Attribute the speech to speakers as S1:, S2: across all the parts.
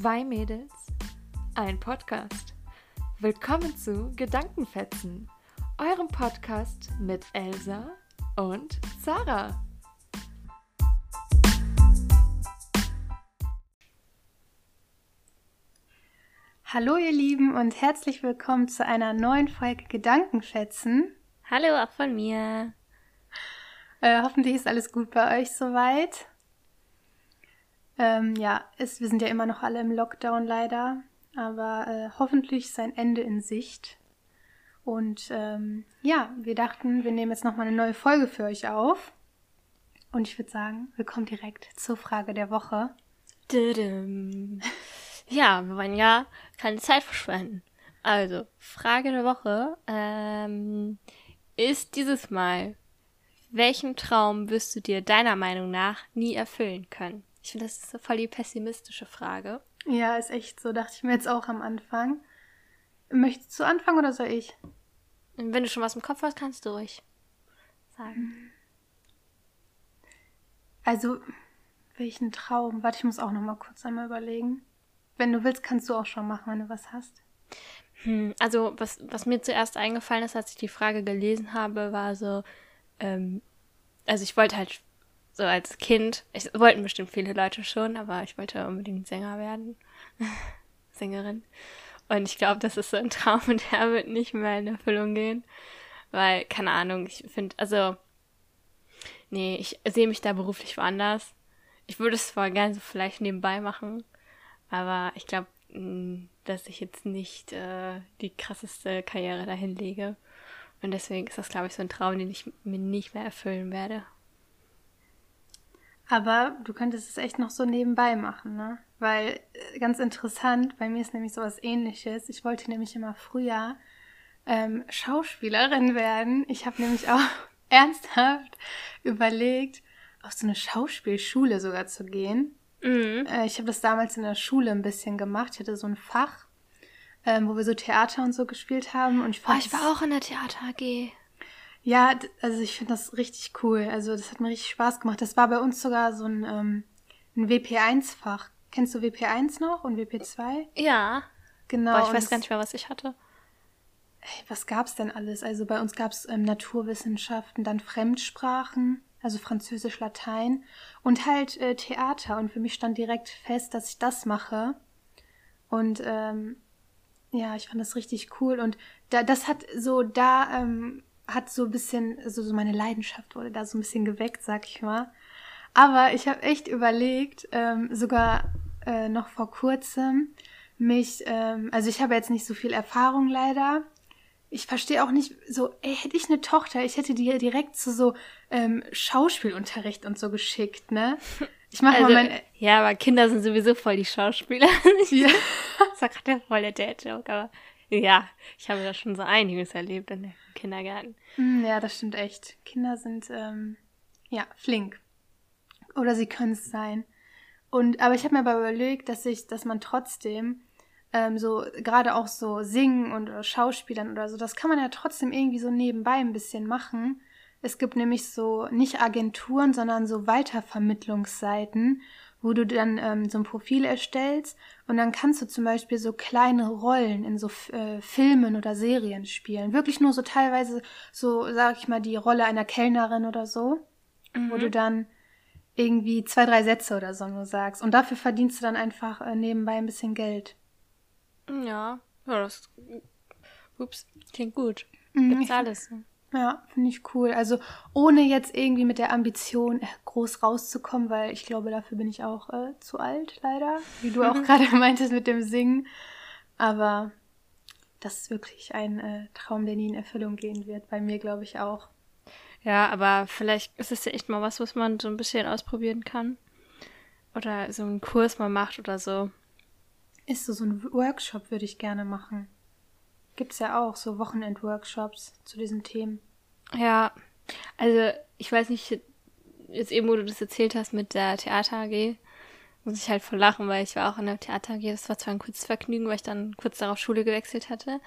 S1: Zwei Mädels, ein Podcast. Willkommen zu Gedankenfetzen, eurem Podcast mit Elsa und Sarah.
S2: Hallo ihr Lieben und herzlich willkommen zu einer neuen Folge Gedankenfetzen.
S3: Hallo auch von mir.
S2: Äh, hoffentlich ist alles gut bei euch soweit. Ähm, ja, es, wir sind ja immer noch alle im Lockdown leider, aber äh, hoffentlich ist ein Ende in Sicht. Und ähm, ja, wir dachten, wir nehmen jetzt nochmal eine neue Folge für euch auf. Und ich würde sagen, wir kommen direkt zur Frage der Woche.
S3: Ja, wir wollen ja keine Zeit verschwenden. Also, Frage der Woche ähm, ist dieses Mal, welchen Traum wirst du dir deiner Meinung nach nie erfüllen können? Ich finde, das ist so voll die pessimistische Frage.
S2: Ja, ist echt so, dachte ich mir jetzt auch am Anfang. Möchtest du anfangen oder soll ich?
S3: Wenn du schon was im Kopf hast, kannst du ruhig sagen.
S2: Also, welchen Traum? Warte, ich muss auch noch mal kurz einmal überlegen. Wenn du willst, kannst du auch schon machen, wenn du was hast.
S3: Hm, also, was, was mir zuerst eingefallen ist, als ich die Frage gelesen habe, war so, ähm, also ich wollte halt so als Kind, ich wollten bestimmt viele Leute schon, aber ich wollte unbedingt Sänger werden. Sängerin. Und ich glaube, das ist so ein Traum und der wird nicht mehr in Erfüllung gehen. Weil, keine Ahnung, ich finde, also, nee, ich sehe mich da beruflich woanders. Ich würde es zwar gerne so vielleicht nebenbei machen, aber ich glaube, dass ich jetzt nicht äh, die krasseste Karriere dahin lege. Und deswegen ist das, glaube ich, so ein Traum, den ich mir nicht mehr erfüllen werde.
S2: Aber du könntest es echt noch so nebenbei machen, ne? Weil äh, ganz interessant, bei mir ist nämlich sowas ähnliches. Ich wollte nämlich immer früher ähm, Schauspielerin werden. Ich habe nämlich auch ernsthaft überlegt, auf so eine Schauspielschule sogar zu gehen. Mhm. Äh, ich habe das damals in der Schule ein bisschen gemacht. Ich hatte so ein Fach, ähm, wo wir so Theater und so gespielt haben. Und ich,
S3: fand oh, ich war auch in der Theater AG.
S2: Ja, also ich finde das richtig cool. Also das hat mir richtig Spaß gemacht. Das war bei uns sogar so ein, ähm, ein WP1-Fach. Kennst du WP1 noch und WP2?
S3: Ja. Genau. Aber ich weiß gar nicht mehr, was ich hatte.
S2: Hey, was gab's denn alles? Also bei uns gab's ähm, Naturwissenschaften, dann Fremdsprachen, also Französisch, Latein und halt äh, Theater. Und für mich stand direkt fest, dass ich das mache. Und ähm, ja, ich fand das richtig cool. Und da, das hat so da ähm, hat so ein bisschen, also so meine Leidenschaft wurde da so ein bisschen geweckt, sag ich mal. Aber ich habe echt überlegt, ähm, sogar äh, noch vor kurzem, mich, ähm, also ich habe jetzt nicht so viel Erfahrung leider. Ich verstehe auch nicht so, ey, hätte ich eine Tochter, ich hätte die direkt zu so ähm, Schauspielunterricht und so geschickt, ne?
S3: Ich mache also, mal mein. Ja, aber Kinder sind sowieso voll die Schauspieler. ja. das war gerade voll der Dad-Joke, aber ja, ich habe da schon so einiges erlebt in der Kindergarten.
S2: Hm, ja, das stimmt echt. Kinder sind ähm, ja flink. Oder sie können es sein. Und aber ich habe mir aber überlegt, dass ich, dass man trotzdem ähm, so gerade auch so singen und oder Schauspielern oder so, das kann man ja trotzdem irgendwie so nebenbei ein bisschen machen. Es gibt nämlich so nicht Agenturen, sondern so Weitervermittlungsseiten, wo du dann ähm, so ein Profil erstellst und dann kannst du zum Beispiel so kleine Rollen in so äh, Filmen oder Serien spielen. Wirklich nur so teilweise so, sag ich mal, die Rolle einer Kellnerin oder so, mhm. wo du dann irgendwie zwei, drei Sätze oder so nur sagst. Und dafür verdienst du dann einfach äh, nebenbei ein bisschen Geld.
S3: Ja, ja, das ups, klingt gut. Mhm. Gibt's alles.
S2: Ja, finde ich cool. Also ohne jetzt irgendwie mit der Ambition äh, groß rauszukommen, weil ich glaube, dafür bin ich auch äh, zu alt, leider. Wie du auch gerade meintest mit dem Singen. Aber das ist wirklich ein äh, Traum, der nie in Erfüllung gehen wird. Bei mir glaube ich auch.
S3: Ja, aber vielleicht ist es ja echt mal was, was man so ein bisschen ausprobieren kann. Oder so einen Kurs mal macht oder so.
S2: Ist so, so ein Workshop würde ich gerne machen. Gibt es ja auch so Wochenend-Workshops zu diesen Themen.
S3: Ja, also ich weiß nicht, jetzt eben, wo du das erzählt hast mit der Theater AG, muss ich halt voll lachen, weil ich war auch in der Theater AG. Das war zwar ein kurzes Vergnügen, weil ich dann kurz darauf Schule gewechselt hatte,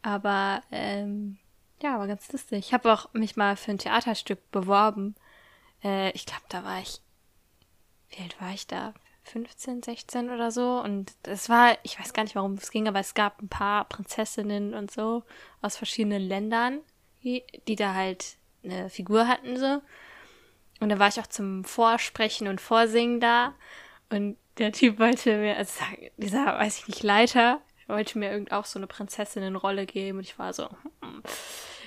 S3: aber ähm, ja, war ganz lustig. Ich habe auch mich mal für ein Theaterstück beworben. Äh, ich glaube, da war ich, wie alt war ich da? 15, 16 oder so. Und es war, ich weiß gar nicht, warum es ging, aber es gab ein paar Prinzessinnen und so aus verschiedenen Ländern, die, die da halt eine Figur hatten so. Und da war ich auch zum Vorsprechen und Vorsingen da. Und der Typ wollte mir, also dieser, weiß ich nicht, Leiter, wollte mir irgend auch so eine Prinzessinnenrolle geben. Und ich war so, hm.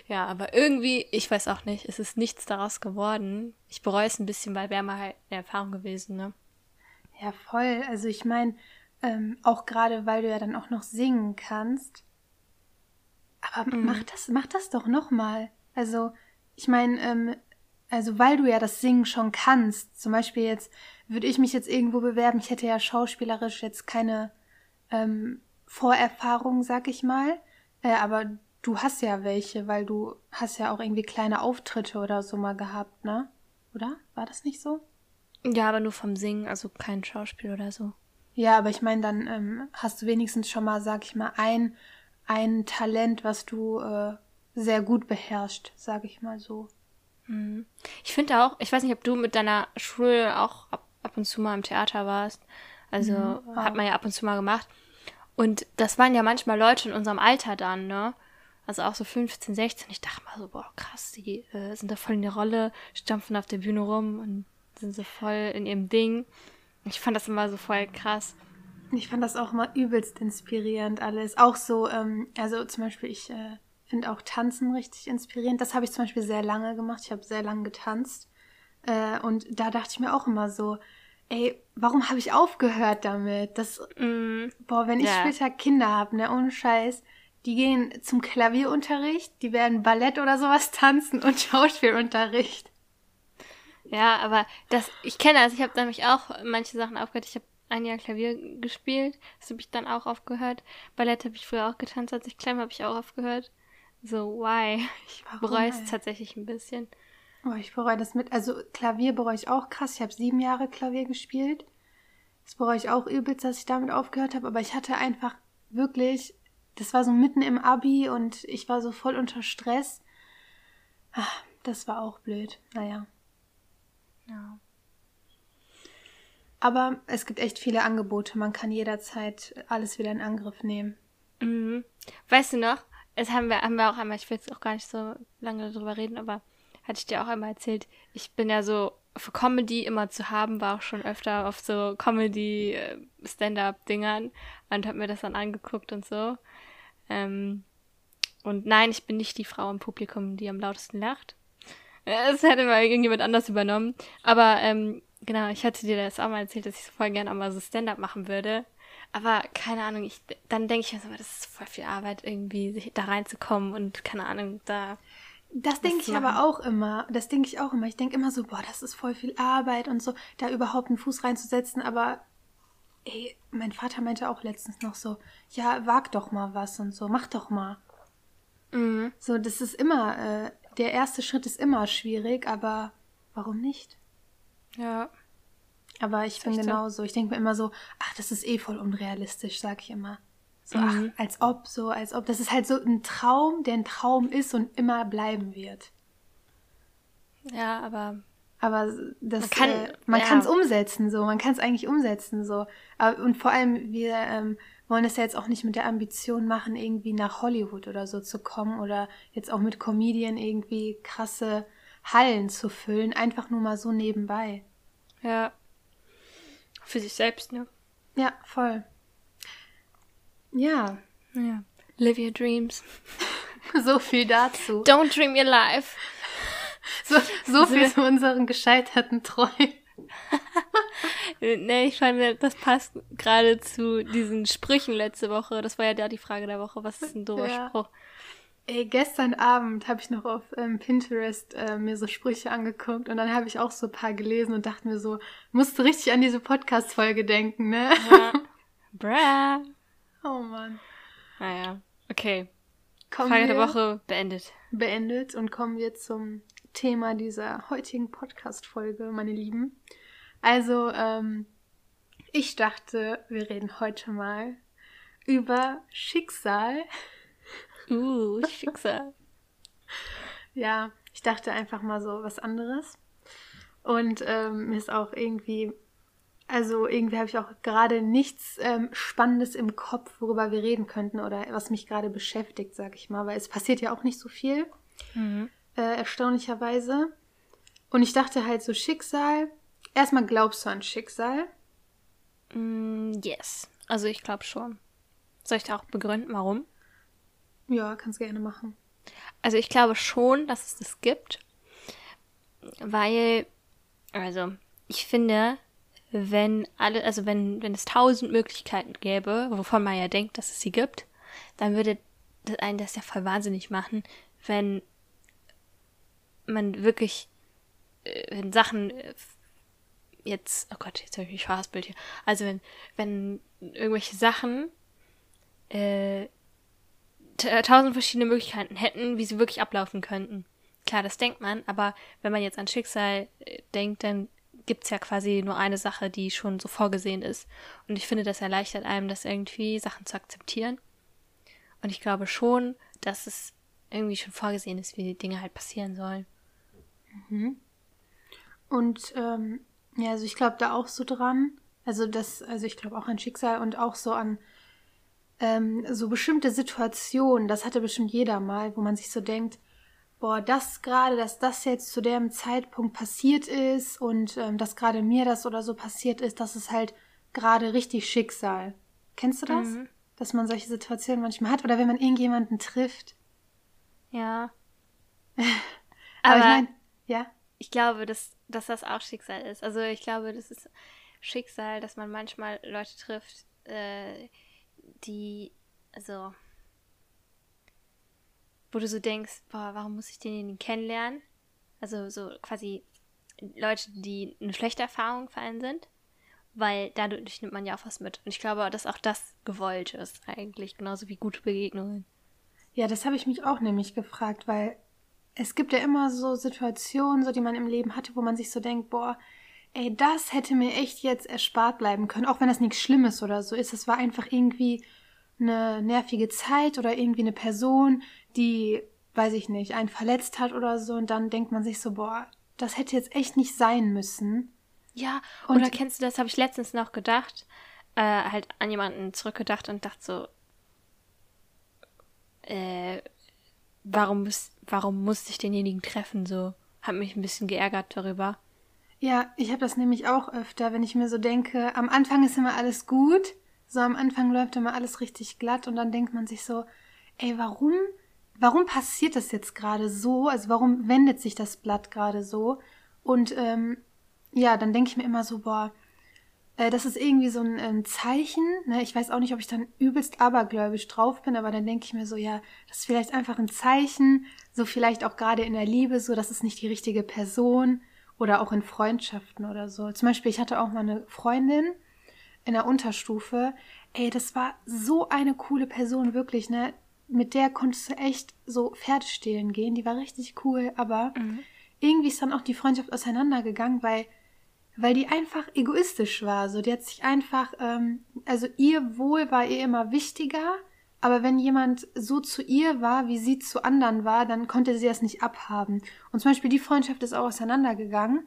S3: ja, aber irgendwie, ich weiß auch nicht, es ist nichts daraus geworden. Ich bereue es ein bisschen, weil wäre mal halt eine Erfahrung gewesen, ne?
S2: Ja, voll. Also ich meine, ähm, auch gerade, weil du ja dann auch noch singen kannst. Aber mhm. mach das, mach das doch noch mal. Also ich meine, ähm, also weil du ja das Singen schon kannst. Zum Beispiel jetzt würde ich mich jetzt irgendwo bewerben. Ich hätte ja schauspielerisch jetzt keine ähm, Vorerfahrung, sag ich mal. Äh, aber du hast ja welche, weil du hast ja auch irgendwie kleine Auftritte oder so mal gehabt, ne? Oder? War das nicht so?
S3: Ja, aber nur vom Singen, also kein Schauspiel oder so.
S2: Ja, aber ich meine, dann ähm, hast du wenigstens schon mal, sag ich mal, ein, ein Talent, was du äh, sehr gut beherrscht, sag ich mal so.
S3: Mhm. Ich finde auch, ich weiß nicht, ob du mit deiner Schule auch ab, ab und zu mal im Theater warst. Also mhm, hat man ja ab und zu mal gemacht. Und das waren ja manchmal Leute in unserem Alter dann, ne? Also auch so 15, 16. Ich dachte mal so, boah, krass, die äh, sind da voll in der Rolle, stampfen auf der Bühne rum und sind so voll in ihrem Ding. Ich fand das immer so voll krass.
S2: Ich fand das auch immer übelst inspirierend alles. Auch so, ähm, also zum Beispiel, ich äh, finde auch Tanzen richtig inspirierend. Das habe ich zum Beispiel sehr lange gemacht. Ich habe sehr lange getanzt. Äh, und da dachte ich mir auch immer so, ey, warum habe ich aufgehört damit? Das, mm, boah, wenn ich yeah. später Kinder habe, ne, ohne Scheiß, die gehen zum Klavierunterricht, die werden Ballett oder sowas tanzen und Schauspielunterricht.
S3: Ja, aber das, ich kenne das, ich habe nämlich auch manche Sachen aufgehört. Ich habe ein Jahr Klavier gespielt, das habe ich dann auch aufgehört. Ballett habe ich früher auch getanzt, als ich klein war, habe ich auch aufgehört. So, why? Ich bereue es tatsächlich ein bisschen.
S2: Oh, ich bereue das mit. Also Klavier bereue ich auch krass. Ich habe sieben Jahre Klavier gespielt. Das bereue ich auch übelst, dass ich damit aufgehört habe. Aber ich hatte einfach wirklich, das war so mitten im Abi und ich war so voll unter Stress. Ach, das war auch blöd. Naja. Ja. Aber es gibt echt viele Angebote. Man kann jederzeit alles wieder in Angriff nehmen.
S3: Mhm. Weißt du noch, es haben wir, haben wir auch einmal, ich will jetzt auch gar nicht so lange darüber reden, aber hatte ich dir auch einmal erzählt, ich bin ja so für Comedy immer zu haben, war auch schon öfter auf so Comedy-Stand-up-Dingern äh, und habe mir das dann angeguckt und so. Ähm, und nein, ich bin nicht die Frau im Publikum, die am lautesten lacht. Es hätte mal irgendjemand anders übernommen. Aber ähm, genau, ich hatte dir das auch mal erzählt, dass ich so voll gerne auch mal so Stand-up machen würde. Aber keine Ahnung, ich, dann denke ich mir so, das ist voll viel Arbeit, irgendwie da reinzukommen und keine Ahnung, da.
S2: Das denke ich aber auch immer. Das denke ich auch immer. Ich denke immer so, boah, das ist voll viel Arbeit und so, da überhaupt einen Fuß reinzusetzen. Aber ey, mein Vater meinte auch letztens noch so, ja, wag doch mal was und so, mach doch mal. Mhm. So, das ist immer, äh, der erste Schritt ist immer schwierig, aber warum nicht?
S3: Ja.
S2: Aber ich bin genauso. So. Ich denke mir immer so, ach, das ist eh voll unrealistisch, sag ich immer. So, mhm. ach, als ob, so, als ob. Das ist halt so ein Traum, der ein Traum ist und immer bleiben wird.
S3: Ja, aber.
S2: Aber das, man kann äh, ja. es umsetzen, so. Man kann es eigentlich umsetzen, so. Aber, und vor allem, wir ähm, wollen es ja jetzt auch nicht mit der Ambition machen, irgendwie nach Hollywood oder so zu kommen oder jetzt auch mit Comedian irgendwie krasse Hallen zu füllen, einfach nur mal so nebenbei.
S3: Ja. Für sich selbst, ne?
S2: Ja, voll. Ja.
S3: Ja. Live your dreams.
S2: so viel dazu.
S3: Don't dream your life.
S2: So, so viel zu unseren gescheiterten Träumen.
S3: Nee, ich fand, das passt gerade zu diesen Sprüchen letzte Woche. Das war ja da die Frage der Woche. Was ist ein doofer ja. Spruch?
S2: Ey, gestern Abend habe ich noch auf ähm, Pinterest äh, mir so Sprüche angeguckt und dann habe ich auch so ein paar gelesen und dachte mir so, musste richtig an diese Podcast-Folge denken, ne? Ja.
S3: Bra.
S2: Oh Mann.
S3: Naja, okay. Kommen Frage der Woche beendet.
S2: Beendet und kommen wir zum Thema dieser heutigen Podcast-Folge, meine Lieben. Also, ähm, ich dachte, wir reden heute mal über Schicksal.
S3: Uh, Schicksal.
S2: ja, ich dachte einfach mal so was anderes. Und ähm, mir ist auch irgendwie, Also irgendwie habe ich auch gerade nichts ähm, Spannendes im Kopf, worüber wir reden könnten oder was mich gerade beschäftigt, sag ich mal, weil es passiert ja auch nicht so viel,
S3: Mhm.
S2: äh, erstaunlicherweise. Und ich dachte halt so Schicksal. Erstmal glaubst du an Schicksal?
S3: Mm, yes. Also ich glaube schon. Soll ich da auch begründen, warum?
S2: Ja, kannst gerne machen.
S3: Also ich glaube schon, dass es das gibt, weil, also ich finde, wenn alle, also wenn, wenn es tausend Möglichkeiten gäbe, wovon man ja denkt, dass es sie gibt, dann würde das einen das ja voll wahnsinnig machen, wenn man wirklich, äh, wenn Sachen äh, jetzt, oh Gott, jetzt habe ich mich verhaspelt hier. Also wenn, wenn irgendwelche Sachen äh, tausend verschiedene Möglichkeiten hätten, wie sie wirklich ablaufen könnten. Klar, das denkt man, aber wenn man jetzt an Schicksal äh, denkt, dann gibt's ja quasi nur eine Sache, die schon so vorgesehen ist. Und ich finde, das erleichtert einem, das irgendwie Sachen zu akzeptieren. Und ich glaube schon, dass es irgendwie schon vorgesehen ist, wie die Dinge halt passieren sollen.
S2: Und ähm, ja, also ich glaube da auch so dran. Also das, also ich glaube auch an Schicksal und auch so an ähm, so bestimmte Situationen, das hatte bestimmt jeder mal, wo man sich so denkt, boah, das gerade, dass das jetzt zu dem Zeitpunkt passiert ist und ähm, dass gerade mir das oder so passiert ist, das ist halt gerade richtig Schicksal. Kennst du das?
S3: Mhm.
S2: Dass man solche Situationen manchmal hat oder wenn man irgendjemanden trifft.
S3: Ja.
S2: Aber,
S3: Aber
S2: ich meine, ja.
S3: ich glaube, dass, dass das auch Schicksal ist. Also ich glaube, das ist Schicksal, dass man manchmal Leute trifft, äh, die, also, wo du so denkst, boah, warum muss ich denjenigen kennenlernen? Also so quasi Leute, die eine schlechte Erfahrung einen sind, weil dadurch nimmt man ja auch was mit. Und ich glaube, dass auch das gewollt ist eigentlich, genauso wie gute Begegnungen.
S2: Ja, das habe ich mich auch nämlich gefragt, weil es gibt ja immer so Situationen, so die man im Leben hatte, wo man sich so denkt, boah, ey, das hätte mir echt jetzt erspart bleiben können, auch wenn das nichts Schlimmes oder so ist. Es war einfach irgendwie eine nervige Zeit oder irgendwie eine Person, die, weiß ich nicht, einen verletzt hat oder so und dann denkt man sich so, boah, das hätte jetzt echt nicht sein müssen.
S3: Ja,
S2: Und-
S3: oder kennst du das, habe ich letztens noch gedacht, äh, halt an jemanden zurückgedacht und dachte so, äh, warum, muss, warum musste ich denjenigen treffen, so, hat mich ein bisschen geärgert darüber.
S2: Ja, ich habe das nämlich auch öfter, wenn ich mir so denke, am Anfang ist immer alles gut, so am Anfang läuft immer alles richtig glatt und dann denkt man sich so, ey, warum, warum passiert das jetzt gerade so? Also warum wendet sich das Blatt gerade so? Und ähm, ja, dann denke ich mir immer so, boah, äh, das ist irgendwie so ein ähm, Zeichen. Ne? Ich weiß auch nicht, ob ich dann übelst abergläubisch drauf bin, aber dann denke ich mir so, ja, das ist vielleicht einfach ein Zeichen, so vielleicht auch gerade in der Liebe, so das ist nicht die richtige Person oder auch in Freundschaften oder so. Zum Beispiel, ich hatte auch mal eine Freundin in der Unterstufe. Ey, das war so eine coole Person, wirklich, ne? Mit der konntest du echt so Pferde stehlen gehen. Die war richtig cool, aber irgendwie ist dann auch die Freundschaft auseinandergegangen, weil weil die einfach egoistisch war. So, die hat sich einfach, ähm, also ihr Wohl war ihr immer wichtiger, aber wenn jemand so zu ihr war, wie sie zu anderen war, dann konnte sie das nicht abhaben. Und zum Beispiel die Freundschaft ist auch auseinandergegangen.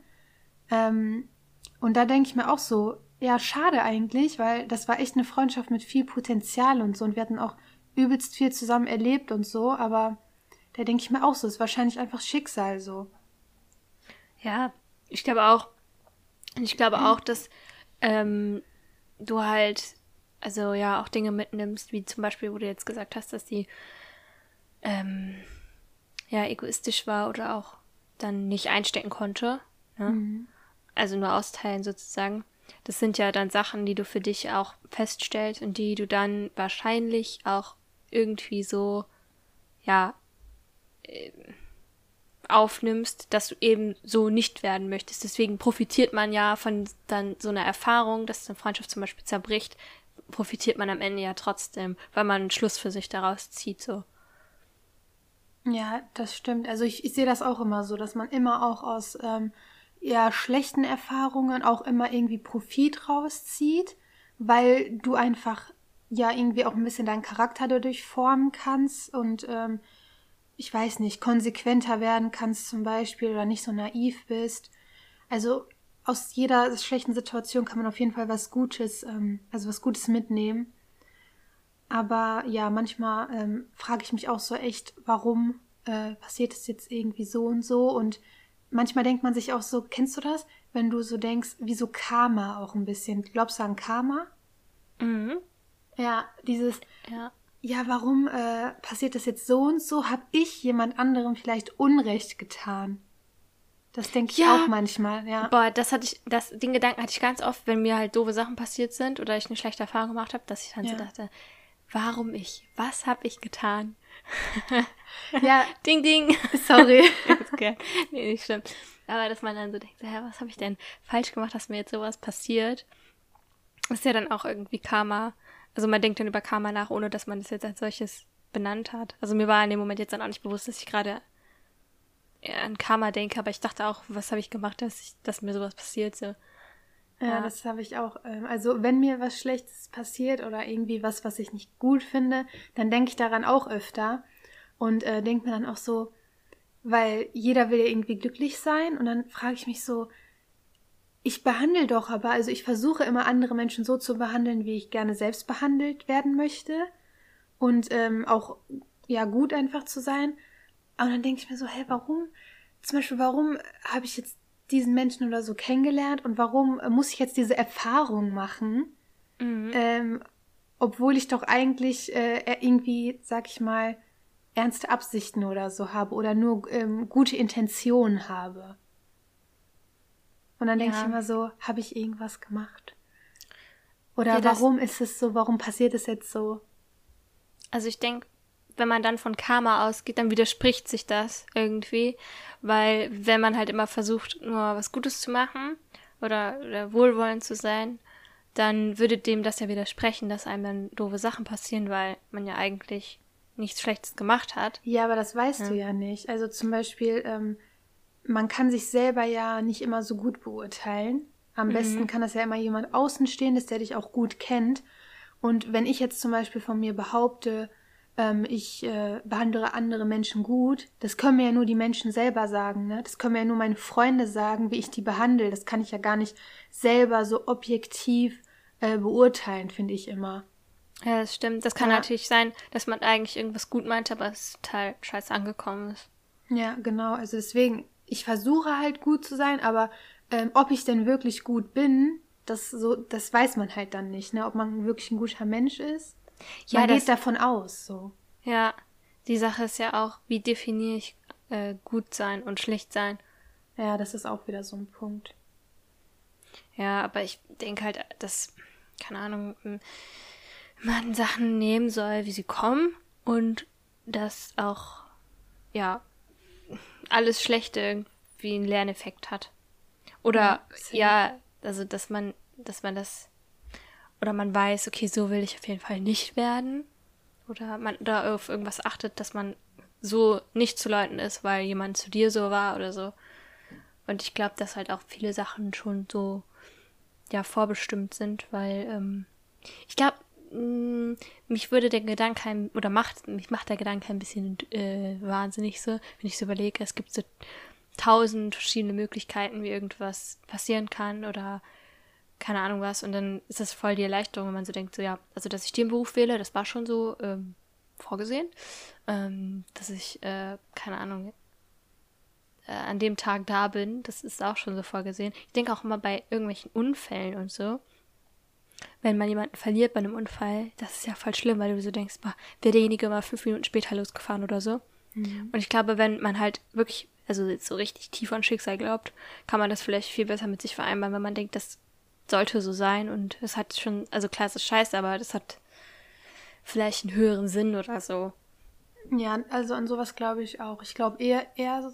S2: Ähm, und da denke ich mir auch so, ja, schade eigentlich, weil das war echt eine Freundschaft mit viel Potenzial und so. Und wir hatten auch übelst viel zusammen erlebt und so, aber da denke ich mir auch so, ist wahrscheinlich einfach Schicksal so.
S3: Ja, ich glaube auch. Und ich glaube auch, dass ähm, du halt, also ja, auch Dinge mitnimmst, wie zum Beispiel, wo du jetzt gesagt hast, dass die ähm, ja egoistisch war oder auch dann nicht einstecken konnte. Ne? Also nur austeilen sozusagen. Das sind ja dann Sachen, die du für dich auch feststellst und die du dann wahrscheinlich auch irgendwie so, ja, aufnimmst, dass du eben so nicht werden möchtest. Deswegen profitiert man ja von dann so einer Erfahrung, dass eine Freundschaft zum Beispiel zerbricht, profitiert man am Ende ja trotzdem, weil man einen Schluss für sich daraus zieht, so.
S2: Ja, das stimmt. Also ich, ich sehe das auch immer so, dass man immer auch aus ähm, ja, schlechten Erfahrungen auch immer irgendwie Profit rauszieht, weil du einfach ja irgendwie auch ein bisschen deinen Charakter dadurch formen kannst und ähm, ich weiß nicht, konsequenter werden kannst zum Beispiel oder nicht so naiv bist. Also aus jeder schlechten Situation kann man auf jeden Fall was Gutes, ähm, also was Gutes mitnehmen. Aber ja, manchmal ähm, frage ich mich auch so echt, warum äh, passiert es jetzt irgendwie so und so? Und manchmal denkt man sich auch so, kennst du das? Wenn du so denkst, wie so Karma auch ein bisschen. Glaubst du an Karma?
S3: Mhm.
S2: Ja, dieses,
S3: Ja.
S2: Ja, warum äh, passiert das jetzt so und so? Hab ich jemand anderem vielleicht Unrecht getan? Das denke ich
S3: Ja.
S2: auch manchmal, ja.
S3: Boah, das hatte ich, das, den Gedanken hatte ich ganz oft, wenn mir halt doofe Sachen passiert sind oder ich eine schlechte Erfahrung gemacht habe, dass ich dann so
S2: Ja.
S3: dachte, warum ich? Was habe ich getan?
S2: Ja,
S3: Ding, ding.
S2: sorry.
S3: okay. Nee, nicht schlimm. Aber dass man dann so denkt, ja, was habe ich denn falsch gemacht, dass mir jetzt sowas passiert? Ist ja dann auch irgendwie Karma. Also man denkt dann über Karma nach, ohne dass man das jetzt als solches benannt hat. Also mir war in dem Moment jetzt dann auch nicht bewusst, dass ich gerade eher an Karma denke, aber ich dachte auch, was habe ich gemacht, dass, ich, dass mir sowas passiert. So.
S2: Ja,
S3: Ja.
S2: das habe ich auch. ähm, Also wenn mir was Schlechtes passiert oder irgendwie was, was ich nicht gut finde, dann denke ich daran auch öfter und äh, denke mir dann auch so, weil jeder will ja irgendwie glücklich sein und dann frage ich mich so, ich behandle doch aber, also ich versuche immer andere Menschen so zu behandeln, wie ich gerne selbst behandelt werden möchte und ähm, auch ja gut einfach zu sein. Aber dann denke ich mir so, hä, warum? Zum Beispiel, warum habe ich jetzt diesen Menschen oder so kennengelernt und warum muss ich jetzt diese Erfahrung machen,
S3: Mhm.
S2: ähm, obwohl ich doch eigentlich äh, irgendwie, sag ich mal, ernste Absichten oder so habe oder nur ähm, gute Intentionen habe. Und dann denke
S3: Ja.
S2: ich immer so, habe ich irgendwas gemacht? Oder
S3: Ja,
S2: warum ist es so? Warum passiert es jetzt so?
S3: Also ich denke, wenn man dann von Karma ausgeht, dann widerspricht sich das irgendwie, weil wenn man halt immer versucht, nur was Gutes zu machen oder, oder wohlwollend zu sein, dann würde dem das ja widersprechen, dass einem dann doofe Sachen passieren, weil man ja eigentlich nichts Schlechtes gemacht hat.
S2: Ja, aber das weißt du ja nicht. Also zum Beispiel, ähm, man kann sich selber ja nicht immer so gut beurteilen. Am besten kann das ja immer jemand Außenstehendes, der dich auch gut kennt. Und wenn ich jetzt zum Beispiel von mir behaupte, ähm, ich äh, behandle andere Menschen gut, das können mir ja nur die Menschen selber sagen. Ne? Das können mir ja nur meine Freunde sagen, wie ich die behandle. Das kann ich ja gar nicht selber so objektiv äh, beurteilen, finde ich immer.
S3: Ja, das stimmt. Das kann
S2: Ja.
S3: natürlich sein, dass man eigentlich irgendwas gut meint, aber es total scheiße angekommen ist.
S2: Ja, genau. Also deswegen, ich versuche halt gut zu sein, aber ähm, ob ich denn wirklich gut bin, das so, das weiß man halt dann nicht, ne? Ob man wirklich ein guter Mensch ist.
S3: Ja,
S2: man
S3: das-
S2: geht davon aus, so.
S3: Ja, die Sache ist ja auch, wie definiere ich äh, gut sein und schlecht sein.
S2: Ja, das ist auch wieder so ein Punkt.
S3: Ja, aber ich denke halt, dass, keine Ahnung, man Sachen nehmen soll, wie sie kommen und dass auch, ja, alles Schlechte irgendwie einen Lerneffekt hat. Oder,
S2: Ja,
S3: ja, also, dass man, dass man das, oder man weiß, okay, so will ich auf jeden Fall nicht werden. Oder man da auf irgendwas achtet, dass man so nicht zu Leuten ist, weil jemand zu dir so war oder so. Und ich glaube, dass halt auch viele Sachen schon so ja vorbestimmt sind, weil ähm, ich glaube, mich würde der Gedanke oder macht mich macht der Gedanke ein bisschen äh, wahnsinnig so, wenn ich so überlege, es gibt so tausend verschiedene Möglichkeiten, wie irgendwas passieren kann oder keine Ahnung was. Und dann ist das voll die Erleichterung, wenn man so denkt, so ja, also dass ich den Beruf wähle, das war schon so ähm, vorgesehen, ähm, dass ich äh, keine Ahnung äh, an dem Tag da bin, das ist auch schon so vorgesehen. Ich denke auch immer bei irgendwelchen Unfällen und so, wenn man jemanden verliert bei einem Unfall, das ist ja voll schlimm, weil du so denkst, boah, wäre derjenige mal fünf Minuten später losgefahren oder so. Und ich glaube, wenn man halt wirklich, also jetzt so richtig tief an Schicksal glaubt, kann man das vielleicht viel besser mit sich vereinbaren, wenn man denkt, das sollte so sein und es hat schon, also klar, es ist scheiße, aber das hat vielleicht einen höheren Sinn oder so.
S2: Ja, also an sowas glaube ich auch. Ich glaube eher, eher,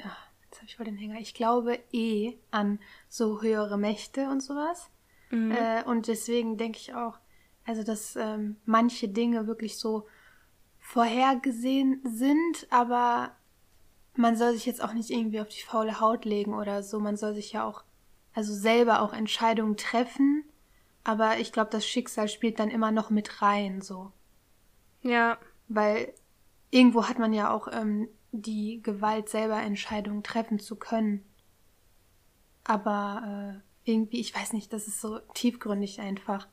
S2: ja, jetzt habe ich voll den Hänger. Ich glaube eh an so höhere Mächte und sowas. Äh, und deswegen denke ich auch, also dass ähm, manche Dinge wirklich so vorhergesehen sind, aber man soll sich jetzt auch nicht irgendwie auf die faule Haut legen oder so. Man soll sich ja auch, also selber auch Entscheidungen treffen. Aber ich glaube, das Schicksal spielt dann immer noch mit rein, so.
S3: Ja,
S2: Weil irgendwo hat man ja auch ähm, die Gewalt, selber Entscheidungen treffen zu können. aber äh, irgendwie, ich weiß nicht, das ist so tiefgründig einfach.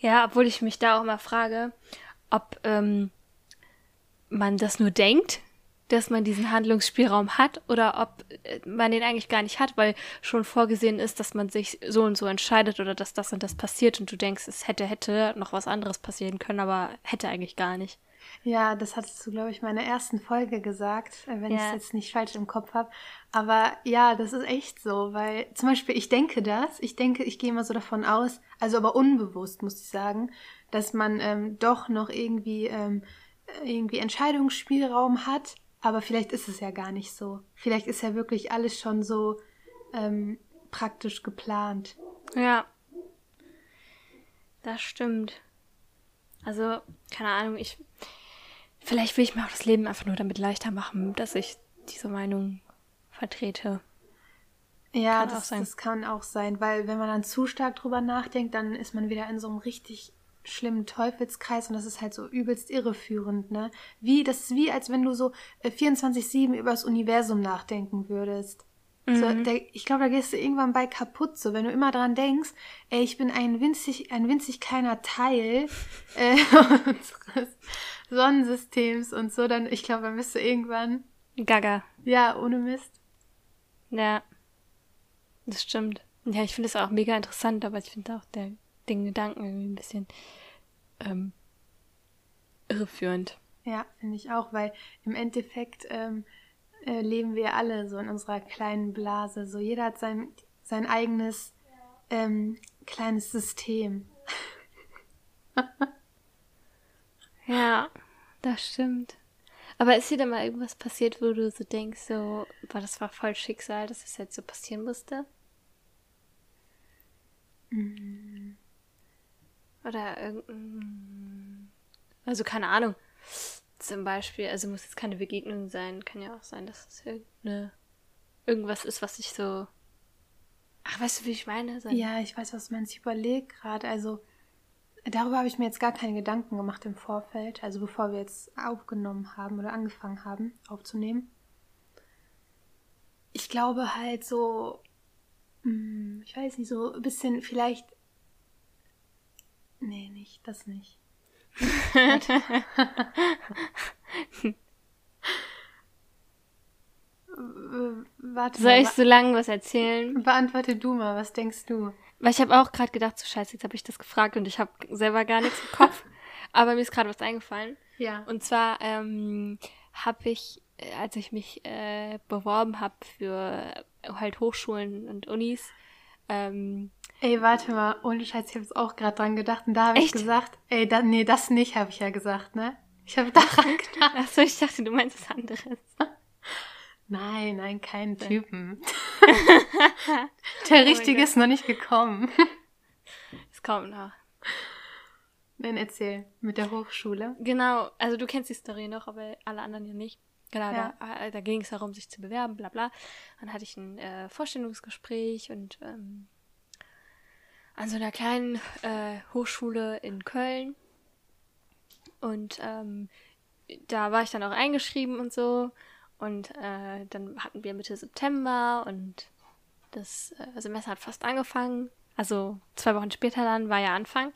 S3: Ja, obwohl ich mich da auch mal frage, ob ähm, man das nur denkt, dass man diesen Handlungsspielraum hat oder ob äh, man den eigentlich gar nicht hat, weil schon vorgesehen ist, dass man sich so und so entscheidet oder dass das und das passiert und du denkst, es hätte, hätte noch was anderes passieren können, aber hätte eigentlich gar nicht.
S2: Ja, das hattest du, glaube ich, in meiner ersten Folge gesagt, äh, wenn
S3: Ja.
S2: ich es jetzt nicht falsch im Kopf habe. Aber ja, das ist echt so, weil zum Beispiel ich denke das, ich denke, ich gehe immer so davon aus, also aber unbewusst muss ich sagen, dass man ähm, doch noch irgendwie, ähm, irgendwie Entscheidungsspielraum hat, aber vielleicht ist es ja gar nicht so. Vielleicht ist ja wirklich alles schon so ähm, praktisch geplant.
S3: Ja. Das stimmt. Also, keine Ahnung, ich. Vielleicht will ich mir auch das Leben einfach nur damit leichter machen, dass ich diese Meinung vertrete.
S2: Ja,
S3: Kann
S2: das, das kann auch sein, weil wenn man dann zu stark drüber nachdenkt, dann ist man wieder in so einem richtig schlimmen Teufelskreis und das ist halt so übelst irreführend, ne? Wie, das ist wie, als wenn du so äh, 24-7 über das Universum nachdenken würdest. So,
S3: Mhm.
S2: da, ich glaube, da gehst du irgendwann bei kaputt, so wenn du immer dran denkst, ey, ich bin ein winzig, ein winzig kleiner Teil äh, unseres Sonnensystems und so, dann, ich glaube, dann bist du irgendwann,
S3: Gaga.
S2: ja, ohne Mist.
S3: Ja. Das stimmt. Ja, ich finde es auch mega interessant, aber ich finde auch der, den Gedanken irgendwie ein bisschen ähm, irreführend.
S2: Ja, finde ich auch, weil im Endeffekt ähm, äh, leben wir alle so in unserer kleinen Blase. So jeder hat sein, sein eigenes ähm, kleines System.
S3: Ja, das stimmt. Aber ist dir da mal irgendwas passiert, wo du so denkst, so, boah, das war voll Schicksal, dass es jetzt so passieren musste? Oder irgendein. Also keine Ahnung. Zum Beispiel, also muss jetzt keine Begegnung sein, kann ja auch sein, dass es irgendeine. Irgendwas ist, was ich so. Ach, weißt du, wie ich meine? So
S2: Ja, ich weiß, was man sich überlegt gerade. Also darüber habe ich mir jetzt gar keine Gedanken gemacht im Vorfeld, also bevor wir jetzt aufgenommen haben oder angefangen haben aufzunehmen. Ich glaube halt so, hm, ich weiß nicht, so ein bisschen vielleicht. Nee, nicht, das nicht. Warte
S3: Soll
S2: mal,
S3: ich so lange was erzählen?
S2: be- beantworte du mal, was denkst du?
S3: Weil ich habe auch gerade gedacht, so scheiße, jetzt habe ich das gefragt und ich habe selber gar nichts im Kopf. aber mir ist gerade was eingefallen.
S2: Ja.
S3: Und zwar ähm, habe ich, äh, als ich mich äh, beworben habe für äh, halt Hochschulen und Unis, ähm,
S2: Ey, warte mal, ohne Scheiß, ich habe es auch gerade dran gedacht und da habe ich gesagt, ey, da, nee, das nicht, habe ich ja gesagt, ne? Ich habe daran gedacht.
S3: achso, ich dachte, du meinst was anderes.
S2: Nein, nein, keinen Typen. Der Richtige ist noch nicht gekommen.
S3: Es kommt noch.
S2: Nein, erzähl, mit der Hochschule.
S3: Genau, also du kennst die Story noch, aber alle anderen ja nicht. Genau,
S2: Ja.
S3: da, äh, da ging es darum, sich zu bewerben, bla bla. Dann hatte ich ein äh, Vorstellungsgespräch und ähm, an so einer kleinen äh, Hochschule in Köln. Und ähm, da war ich dann auch eingeschrieben und so. Und äh, dann hatten wir Mitte September und das äh, Semester hat fast angefangen. Also zwei Wochen später dann war ja Anfang.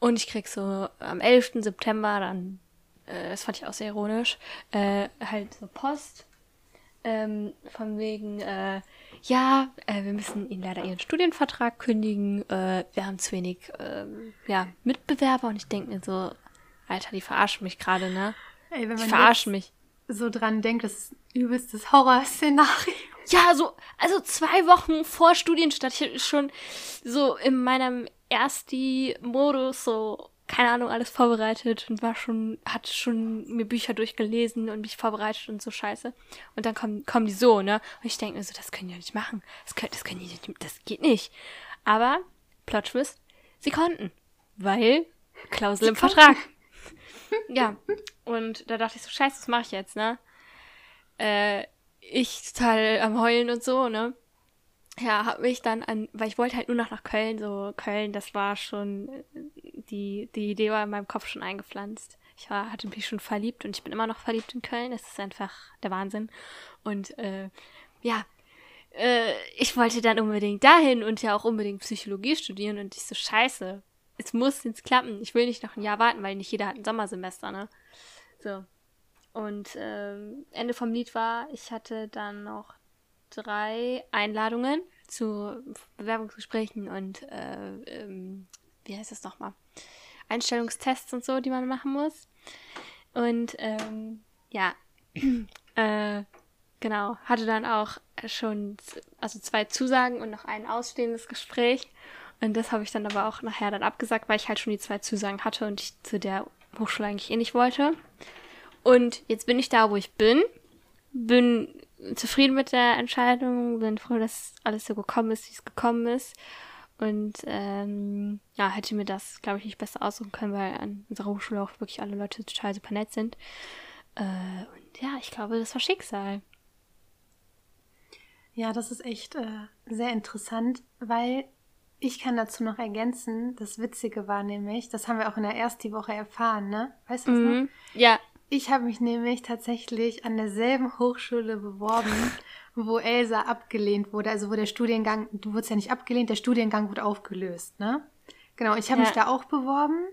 S3: Und ich krieg so am 11. September dann, äh, das fand ich auch sehr ironisch, äh, halt so Post. Ähm, von wegen, äh, ja, äh, wir müssen Ihnen leider Ihren Studienvertrag kündigen. Wir haben zu wenig ähm, ja, Mitbewerber und ich denke mir so, Alter, die verarschen mich gerade, ne?
S2: Ey,
S3: Die verarschen mich.
S2: So dran denkt, das ist übelstes Horrorszenario.
S3: Ja, so, also zwei Wochen vor Studienstart, ich schon so in meinem Ersti-Modus so, keine Ahnung, alles vorbereitet und war schon, hat schon mir Bücher durchgelesen und mich vorbereitet und so scheiße. Und dann kommen, kommen die so, ne? Und ich denke mir so, das können die ja nicht machen. Das können, das können die nicht, das geht nicht. Aber, Plot Twist, sie konnten. Weil, Klausel im Vertrag. ja. Und da dachte ich so, scheiße, was mache ich jetzt, ne? Äh, ich total am Heulen und so, ne? Ja, hab mich dann an, weil ich wollte halt nur noch nach Köln, so Köln, das war schon, die, die Idee war in meinem Kopf schon eingepflanzt. Ich war, hatte mich schon verliebt und ich bin immer noch verliebt in Köln, das ist einfach der Wahnsinn. Und äh, ja, äh, ich wollte dann unbedingt dahin und ja auch unbedingt Psychologie studieren und ich so, scheiße, es muss jetzt klappen. Ich will nicht noch ein Jahr warten, weil nicht jeder hat ein Sommersemester, ne? So. Und ähm, Ende vom Lied war, ich hatte dann noch drei Einladungen zu Bewerbungsgesprächen und äh, ähm, wie heißt das nochmal? Einstellungstests und so, die man machen muss. Und ähm, ja, äh, genau, hatte dann auch schon also zwei Zusagen und noch ein ausstehendes Gespräch. Und das habe ich dann aber auch nachher dann abgesagt, weil ich halt schon die zwei Zusagen hatte und ich zu der Hochschule eigentlich eh nicht wollte. Und jetzt bin ich da, wo ich bin. Bin zufrieden mit der Entscheidung, bin froh, dass alles so gekommen ist, wie es gekommen ist. Und ähm, ja, hätte mir das, glaube ich, nicht besser aussuchen können, weil an unserer Hochschule auch wirklich alle Leute total super nett sind. Äh, und ja, ich glaube, das war Schicksal.
S2: Ja, das ist echt äh, sehr interessant, weil ich kann dazu noch ergänzen, das Witzige war nämlich, das haben wir auch in der ersten Woche erfahren, ne? Weißt du das
S3: mhm. noch? Ja.
S2: Ich habe mich nämlich tatsächlich an derselben Hochschule beworben, wo Elsa abgelehnt wurde, also wo der Studiengang, du wurdest ja nicht abgelehnt, der Studiengang wurde aufgelöst, ne? Genau, ich habe ja. mich da auch beworben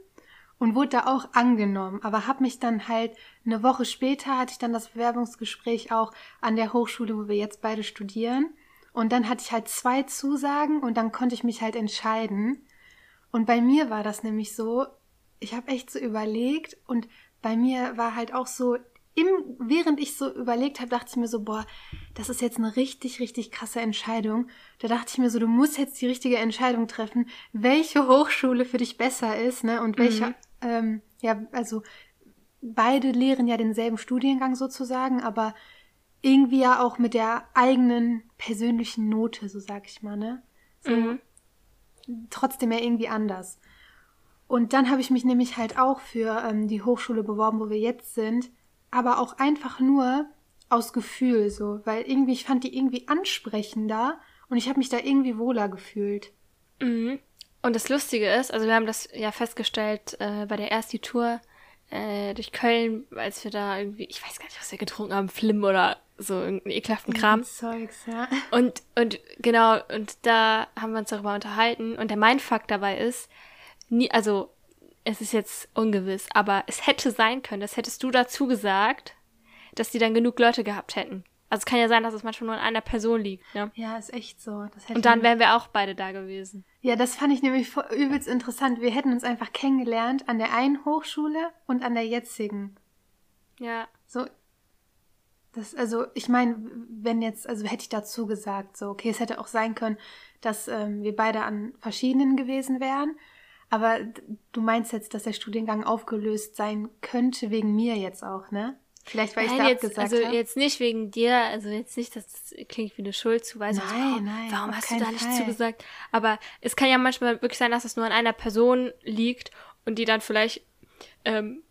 S2: und wurde da auch angenommen, aber habe mich dann halt eine Woche später hatte ich dann das Bewerbungsgespräch auch an der Hochschule, wo wir jetzt beide studieren und dann hatte ich halt zwei Zusagen und dann konnte ich mich halt entscheiden. Und bei mir war das nämlich so, ich habe echt so überlegt und bei mir war halt auch so, im, während ich so überlegt habe, dachte ich mir so, boah, das ist jetzt eine richtig, richtig krasse Entscheidung. Da dachte ich mir so, du musst jetzt die richtige Entscheidung treffen, welche Hochschule für dich besser ist, ne? Und welche, mhm. ähm, ja, also beide lehren ja denselben Studiengang sozusagen, aber irgendwie ja auch mit der eigenen persönlichen Note, so sag ich mal, ne? So, mhm. Trotzdem ja irgendwie anders. Und dann habe ich mich nämlich halt auch für ähm, die Hochschule beworben, wo wir jetzt sind, aber auch einfach nur aus Gefühl so, weil irgendwie ich fand die irgendwie ansprechender und ich habe mich da irgendwie wohler gefühlt.
S3: Mhm. Und das Lustige ist, also wir haben das ja festgestellt äh, bei der ersten Tour äh, durch Köln, als wir da irgendwie, ich weiß gar nicht, was wir getrunken haben, Flim oder so irgendeinen ekelhaften Kram.
S2: Zeugs, ja.
S3: Und, und genau, und da haben wir uns darüber unterhalten. Und der Mindfuck dabei ist, nie, also es ist jetzt ungewiss, aber es hätte sein können, das hättest du dazu gesagt, dass die dann genug Leute gehabt hätten. Also es kann ja sein, dass es manchmal nur an einer Person liegt. Ne?
S2: Ja, ist echt so.
S3: und dann wären wir auch beide da gewesen.
S2: Ja, das fand ich nämlich übelst interessant. Wir hätten uns einfach kennengelernt an der einen Hochschule und an der jetzigen.
S3: Ja.
S2: So, das, also, ich meine, wenn jetzt, also hätte ich dazu gesagt, so, okay, es hätte auch sein können, dass ähm, wir beide an verschiedenen gewesen wären. Aber du meinst jetzt, dass der Studiengang aufgelöst sein könnte wegen mir jetzt auch, ne? Vielleicht, weil nein, ich da
S3: jetzt,
S2: abgesagt
S3: Also hab. jetzt nicht wegen dir, also jetzt nicht, dass das klingt wie eine Schuldzuweisung.
S2: Nein,
S3: also,
S2: oh, nein.
S3: Warum hast du da nicht Fall. zugesagt? Aber es kann ja manchmal wirklich sein, dass es nur an einer Person liegt und die dann vielleicht ähm,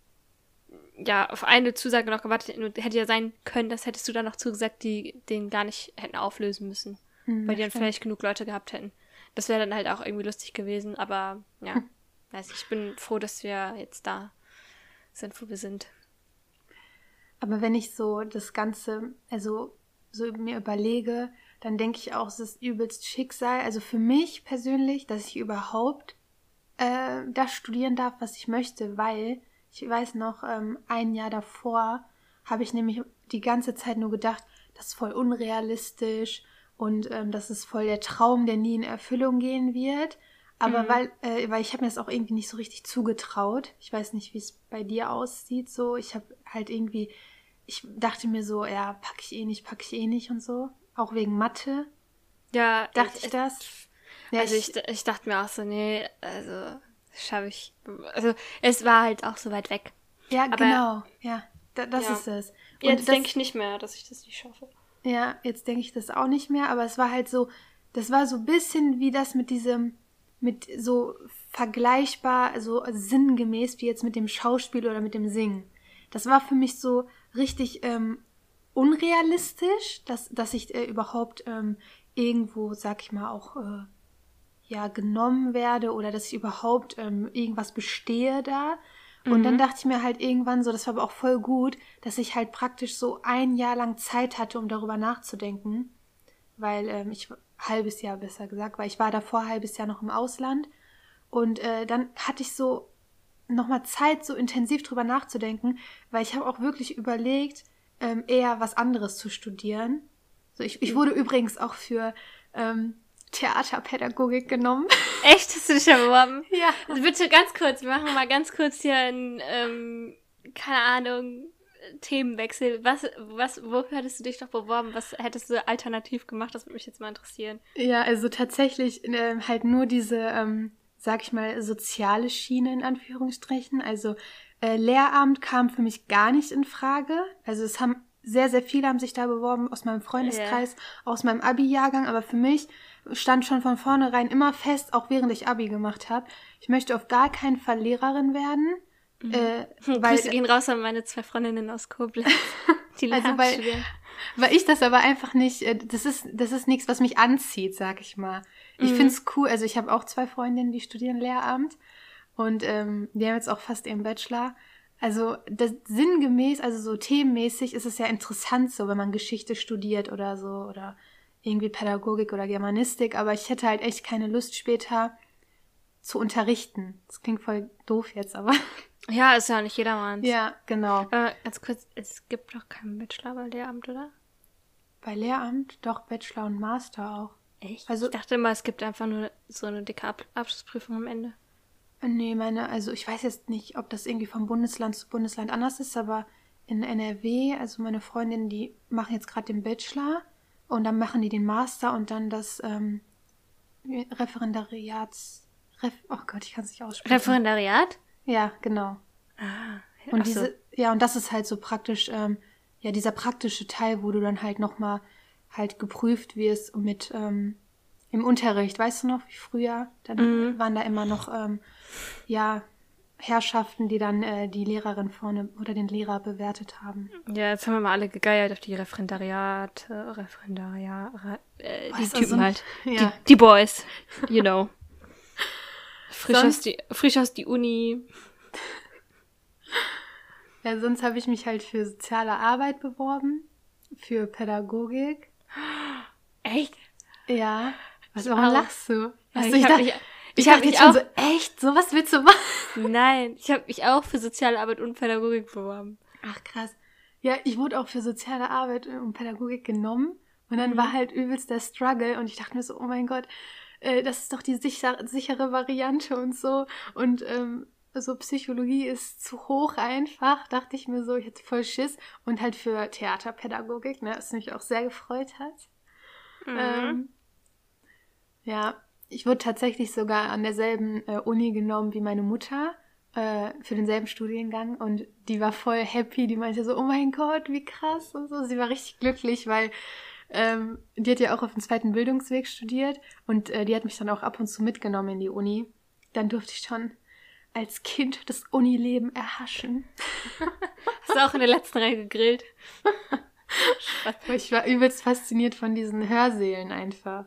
S3: ja, auf eine Zusage noch gewartet hätte ja sein können, das hättest du dann noch zugesagt, die den gar nicht hätten auflösen müssen. Mhm, weil die dann stimmt. vielleicht genug Leute gehabt hätten. Das wäre dann halt auch irgendwie lustig gewesen, aber ja, hm. weiß ich, ich bin froh, dass wir jetzt da sind, wo wir sind.
S2: Aber wenn ich so das Ganze, also so mir überlege, dann denke ich auch, es ist übelst Schicksal. Also für mich persönlich, dass ich überhaupt äh, das studieren darf, was ich möchte, weil ich weiß noch, ähm, ein Jahr davor habe ich nämlich die ganze Zeit nur gedacht, das ist voll unrealistisch und ähm, das ist voll der Traum, der nie in Erfüllung gehen wird. Aber mhm. weil, äh, weil ich habe mir das auch irgendwie nicht so richtig zugetraut. Ich weiß nicht, wie es bei dir aussieht. So, ich habe halt irgendwie, ich dachte mir so, ja, packe ich eh nicht, packe ich eh nicht und so. Auch wegen Mathe.
S3: Ja,
S2: dachte ich, ich das.
S3: Ja, also ich, ich dachte mir auch so, nee, also schaffe ich. Also es war halt auch so weit weg.
S2: Ja, Aber, genau. Ja, da, das ja. ist es.
S3: Und jetzt denke ich nicht mehr, dass ich das nicht schaffe.
S2: Ja, jetzt denke ich das auch nicht mehr. Aber es war halt so, das war so ein bisschen wie das mit diesem, mit so vergleichbar, so sinngemäß wie jetzt mit dem Schauspiel oder mit dem Singen. Das war für mich so richtig ähm, unrealistisch, dass, dass ich äh, überhaupt ähm, irgendwo, sag ich mal, auch äh, ja genommen werde oder dass ich überhaupt ähm, irgendwas bestehe da. Und mhm. dann dachte ich mir halt irgendwann so, das war aber auch voll gut, dass ich halt praktisch so ein Jahr lang Zeit hatte, um darüber nachzudenken. weil ähm, ich halbes Jahr besser gesagt, weil ich war davor halbes Jahr noch im Ausland und äh, dann hatte ich so nochmal Zeit, so intensiv drüber nachzudenken, weil ich habe auch wirklich überlegt, ähm, eher was anderes zu studieren. So, ich, ich wurde übrigens auch für ähm, Theaterpädagogik genommen.
S3: Echt? Hast du dich da beworben?
S2: Ja.
S3: Also bitte ganz kurz, wir machen mal ganz kurz hier einen, ähm, keine Ahnung, Themenwechsel. Was, was, wofür hättest du dich doch beworben? Was hättest du alternativ gemacht? Das würde mich jetzt mal interessieren.
S2: Ja, also tatsächlich äh, halt nur diese, ähm, sag ich mal, soziale Schiene in Anführungsstrichen. Also äh, Lehramt kam für mich gar nicht in Frage. Also es haben sehr, sehr viele haben sich da beworben aus meinem Freundeskreis, aus meinem Abi-Jahrgang, aber für mich stand schon von vornherein immer fest, auch während ich Abi gemacht habe, ich möchte auf gar keinen Fall Lehrerin werden. Äh, weil,
S3: Grüße gehen raus an meine zwei Freundinnen aus Koblenz. Die
S2: Also, weil-
S3: studieren.
S2: weil ich das aber einfach nicht, äh, das ist, das ist nichts, was mich anzieht, sag ich mal. Ich
S3: Mhm.
S2: find's cool, also ich habe auch zwei Freundinnen, die studieren Lehramt und ähm, die haben jetzt auch fast ihren Bachelor. Also das sinngemäß, also so themenmäßig ist es ja interessant so, wenn man Geschichte studiert oder so oder irgendwie Pädagogik oder Germanistik, aber ich hätte halt echt keine Lust später zu unterrichten. Das klingt voll doof jetzt, aber
S3: Ja, ist ja nicht jedermanns.
S2: ja, genau.
S3: Äh, ganz kurz, es gibt doch keinen Bachelor bei Lehramt, oder?
S2: Bei Lehramt doch Bachelor und Master auch.
S3: Echt?
S2: Also-
S3: ich dachte immer, es gibt einfach nur so eine dicke Ab Abschlussprüfung am Ende.
S2: Nee, meine, also ich weiß jetzt nicht, ob das irgendwie vom Bundesland zu Bundesland anders ist, aber in NRW, also meine Freundinnen, die machen jetzt gerade den Bachelor und dann machen die den Master und dann das ähm, Referendariats... Ref, oh Gott, ich kann es nicht aussprechen.
S3: Referendariat?
S2: ja, genau.
S3: Ah,
S2: Und
S3: ach so.
S2: diese, ja, und das ist halt so praktisch, ähm, ja, dieser praktische Teil, wo du dann halt nochmal halt geprüft wirst mit ähm, im Unterricht, weißt du noch, wie früher? Dann
S3: Mhm.
S2: waren da immer noch, ähm, ja, Herrschaften, die dann äh, die Lehrerin vorne oder den Lehrer bewertet haben.
S3: Ja, jetzt haben wir mal alle gegeiert auf die Referendariat, äh,
S2: Boah,
S3: die
S2: ist das
S3: Typen
S2: so
S3: halt.
S2: Ja.
S3: Die, die Boys, you know. Frisch aus,
S2: Sonst-
S3: die, frisch aus die Uni.
S2: Ja, sonst habe ich mich halt für soziale Arbeit beworben, für Pädagogik.
S3: Echt?
S2: Ja. Was, warum lachst du?
S3: Ja,
S2: Hast
S3: ich
S2: ich
S3: hab
S2: dachte,
S3: mich-
S2: ich
S3: ich hab
S2: dachte
S3: mich
S2: schon
S3: auch-
S2: so, echt? So was willst du machen?
S3: Nein, ich habe mich auch für soziale Arbeit und Pädagogik beworben.
S2: Ach krass. Ja, ich wurde auch für soziale Arbeit und Pädagogik genommen. Und dann
S3: Mhm.
S2: war halt übelst der Struggle. Und ich dachte mir so, oh mein Gott, äh, das ist doch die sicher, sichere Variante und so. Und ähm, so Psychologie ist zu hoch einfach, dachte ich mir so, ich hatte voll Schiss. Und halt für Theaterpädagogik, ne, was mich auch sehr gefreut hat.
S3: Mhm.
S2: Ähm, ja, ich wurde tatsächlich sogar an derselben äh, Uni genommen wie meine Mutter äh, für denselben Studiengang und die war voll happy. Die meinte so, oh mein Gott, wie krass und so. Sie war richtig glücklich, weil ähm, die hat ja auch auf dem zweiten Bildungsweg studiert und äh, die hat mich dann auch ab und zu mitgenommen in die Uni. Dann durfte ich schon als Kind das Unileben erhaschen.
S3: Hast du auch in der letzten Reihe gegrillt?
S2: Ich war übelst fasziniert von diesen Hörsälen einfach.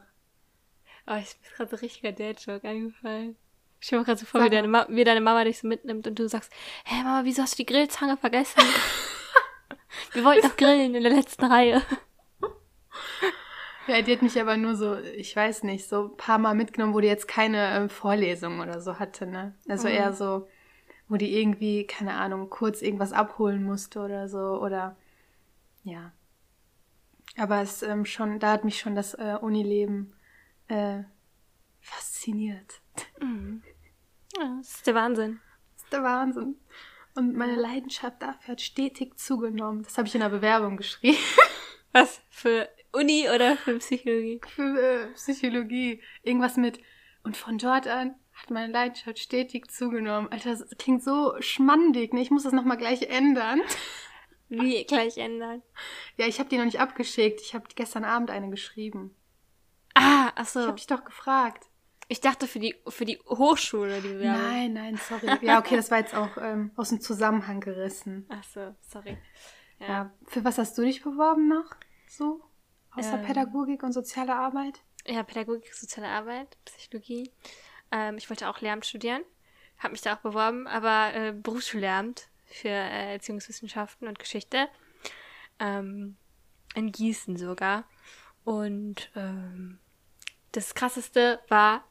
S3: Oh, ich ist gerade so richtiger Dad-Joke eingefallen. Ich stell mir gerade so vor, wie deine, Ma wie deine Mama dich so mitnimmt und du sagst, hä Mama, wieso hast du die Grillzange vergessen? Wir wollten doch grillen in der letzten Reihe.
S2: Ja, die hat mich aber nur so, ich weiß nicht, so ein paar Mal mitgenommen, wo die jetzt keine ähm, Vorlesung oder so hatte, ne? Also
S3: Mhm.
S2: eher so, wo die irgendwie, keine Ahnung, kurz irgendwas abholen musste oder so, oder ja. Aber es ähm, schon, da hat mich schon das äh, Unileben äh, fasziniert.
S3: Ja, das ist der Wahnsinn.
S2: Das ist der Wahnsinn. Und meine Leidenschaft dafür hat stetig zugenommen. Das habe ich in der Bewerbung geschrieben.
S3: Was? Für Uni oder für Psychologie?
S2: für äh, Psychologie. Irgendwas mit. Und von dort an hat meine Leidenschaft stetig zugenommen. Alter, das klingt so schmandig, ne? Ich muss das nochmal gleich ändern.
S3: Wie gleich ändern?
S2: Ja, ich habe die noch nicht abgeschickt. Ich habe gestern Abend eine geschrieben.
S3: Ah, ach
S2: Ich
S3: so.
S2: habe dich doch gefragt.
S3: Ich dachte für die, für die Hochschule, die Bewerbung.
S2: Nein, nein, sorry. Ja, okay, das war jetzt auch ähm, aus dem Zusammenhang gerissen.
S3: Ach so, sorry.
S2: Ja. Für was hast du dich beworben noch? So? Außer
S3: Ähm.
S2: Pädagogik und soziale Arbeit?
S3: Ja, Pädagogik, soziale Arbeit, Psychologie. Ähm, ich wollte auch Lehramt studieren, habe mich da auch beworben, aber äh, Berufsschullehramt für äh, Erziehungswissenschaften und Geschichte. Ähm, in Gießen sogar. Und ähm, das krasseste war,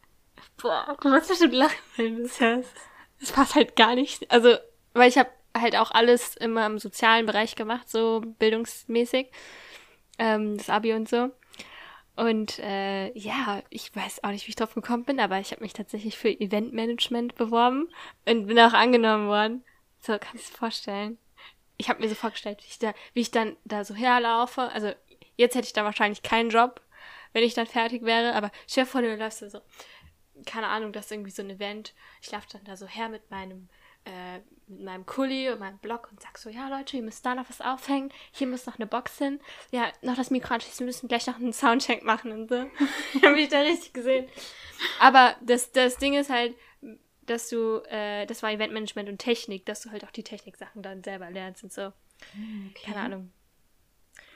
S3: boah, du wirst bestimmt lachen, wenn du das hörst. Das passt halt gar nicht. Also, weil ich habe halt auch alles immer im sozialen Bereich gemacht, so bildungsmäßig. Ähm, das Abi und so. Und äh, ja, ich weiß auch nicht, wie ich drauf gekommen bin, aber ich habe mich tatsächlich für Eventmanagement beworben und bin auch angenommen worden. So, kannst du dir vorstellen. Ich habe mir so vorgestellt, wie ich, da, wie ich dann da so herlaufe. Also jetzt hätte ich da wahrscheinlich keinen Job, wenn ich dann fertig wäre, aber stell dir vor, du läufst da so, keine Ahnung, das ist irgendwie so ein Event. Ich laufe dann da so her mit meinem äh, mit meinem Kuli und meinem Blog und sag so, ja Leute, ihr müsst da noch was aufhängen, hier muss noch eine Box hin, ja, noch das Mikro anschließen, wir müssen gleich noch einen Soundcheck machen und so. ich habe mich da richtig gesehen. Aber das, das Ding ist halt, dass du, äh, das war Eventmanagement und Technik, dass du halt auch die Techniksachen dann selber lernst und so. Okay. Keine Ahnung.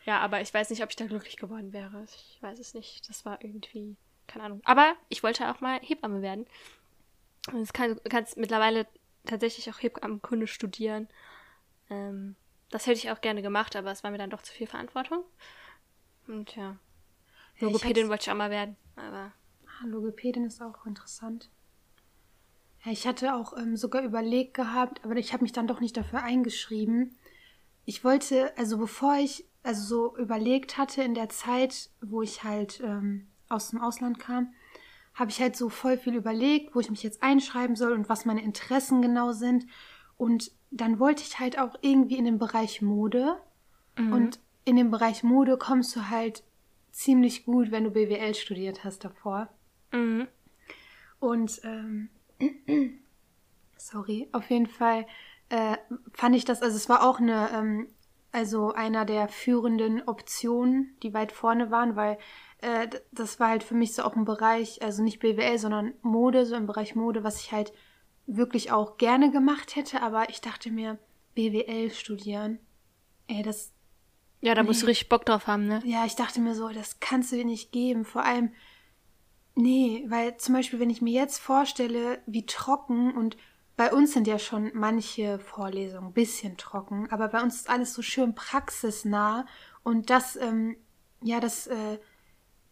S3: Ja, aber ich weiß nicht, ob ich da glücklich geworden wäre. Ich weiß es nicht. Das war irgendwie, keine Ahnung. Aber ich wollte auch mal Hebamme werden. Und kann, du kannst mittlerweile tatsächlich auch Hebammenkunde studieren. Ähm, das hätte ich auch gerne gemacht, aber es war mir dann doch zu viel Verantwortung. Und ja. Logopädin wollte ich auch mal werden, aber.
S2: Ah, Logopädin ist auch interessant. Ja, ich hatte auch ähm, sogar überlegt gehabt, aber ich habe mich dann doch nicht dafür eingeschrieben. Ich wollte, also bevor ich also so überlegt hatte in der Zeit, wo ich halt ähm, aus dem Ausland kam, habe ich halt so voll viel überlegt, wo ich mich jetzt einschreiben soll und was meine Interessen genau sind. Und dann wollte ich halt auch irgendwie in den Bereich Mode. Mhm. Und in den Bereich Mode kommst du halt ziemlich gut, wenn du BWL studiert hast davor. Mhm. Und ähm, sorry, auf jeden Fall äh, fand ich das, also es war auch eine, ähm, also einer der führenden Optionen, die weit vorne waren, weil äh, das war halt für mich so auch ein Bereich, also nicht BWL, sondern Mode, so im Bereich Mode, was ich halt wirklich auch gerne gemacht hätte, aber ich dachte mir, BWL studieren, ey, das.
S3: Ja, da nee. musst du richtig Bock drauf haben, ne?
S2: Ja, ich dachte mir so, das kannst du dir nicht geben. Vor allem, nee, weil zum Beispiel, wenn ich mir jetzt vorstelle, wie trocken und bei uns sind ja schon manche Vorlesungen ein bisschen trocken, aber bei uns ist alles so schön praxisnah und das, ähm, ja, das, äh,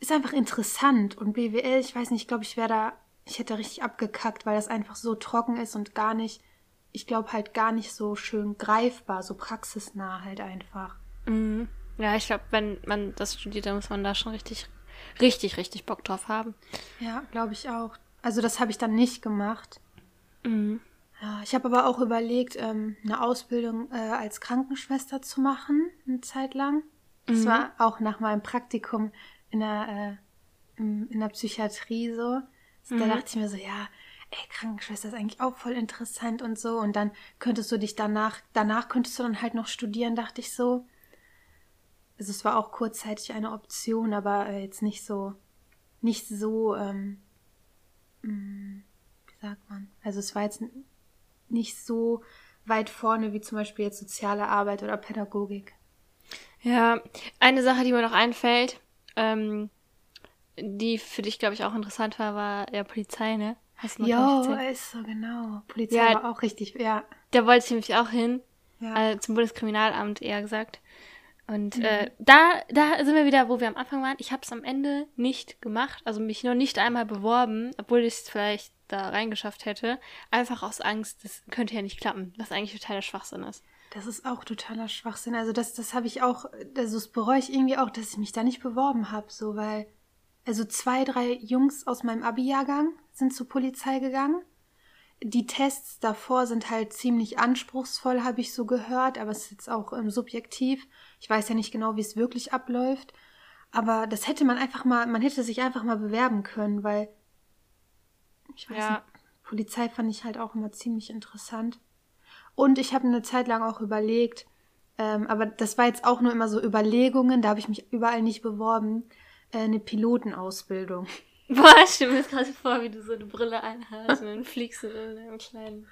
S2: ist einfach interessant. Und BWL, ich weiß nicht, ich glaube, ich wäre da, ich hätte richtig abgekackt, weil das einfach so trocken ist und gar nicht, ich glaube halt gar nicht so schön greifbar, so praxisnah halt einfach.
S3: Mhm. Ja, ich glaube, wenn man das studiert, dann muss man da schon richtig, richtig, richtig Bock drauf haben.
S2: Ja, glaube ich auch. Also das habe ich dann nicht gemacht. Mhm. Ich habe aber auch überlegt, ähm, eine Ausbildung äh, als Krankenschwester zu machen, eine Zeit lang. Das mhm. war auch nach meinem Praktikum in der, äh, in der Psychiatrie so. Mhm. Da dachte ich mir so, ja, ey, Krankenschwester ist eigentlich auch voll interessant und so. Und dann könntest du dich danach, danach könntest du dann halt noch studieren, dachte ich so. Also es war auch kurzzeitig eine Option, aber äh, jetzt nicht so, nicht so, ähm, mm, wie sagt man? Also es war jetzt nicht so weit vorne wie zum Beispiel jetzt soziale Arbeit oder Pädagogik.
S3: Ja, eine Sache, die mir noch einfällt, ähm, die für dich, glaube ich, auch interessant war, war ja Polizei, ne?
S2: Hast du jo, ist so, genau. Polizei ja, war auch richtig, ja.
S3: Da wollte ich nämlich auch hin. Ja. Äh, zum Bundeskriminalamt, eher gesagt. Und mhm. äh, da, da sind wir wieder, wo wir am Anfang waren. Ich habe es am Ende nicht gemacht, also mich noch nicht einmal beworben, obwohl ich es vielleicht da reingeschafft hätte. Einfach aus Angst, das könnte ja nicht klappen, was eigentlich totaler Schwachsinn ist.
S2: Das ist auch totaler Schwachsinn. Also das, das habe ich auch, also das bereue ich irgendwie auch, dass ich mich da nicht beworben habe, so weil, also zwei, drei Jungs aus meinem Abi-Jahrgang sind zur Polizei gegangen. Die Tests davor sind halt ziemlich anspruchsvoll, habe ich so gehört, aber es ist jetzt auch ähm, subjektiv. Ich weiß ja nicht genau, wie es wirklich abläuft. Aber das hätte man einfach mal, man hätte sich einfach mal bewerben können, weil ich weiß ja. nicht, Polizei fand ich halt auch immer ziemlich interessant. Und ich habe eine Zeit lang auch überlegt, ähm, aber das war jetzt auch nur immer so Überlegungen, da habe ich mich überall nicht beworben, äh, eine Pilotenausbildung.
S3: Boah, ich stelle mir jetzt gerade vor, wie du so eine Brille einhast und dann fliegst du in einem kleinen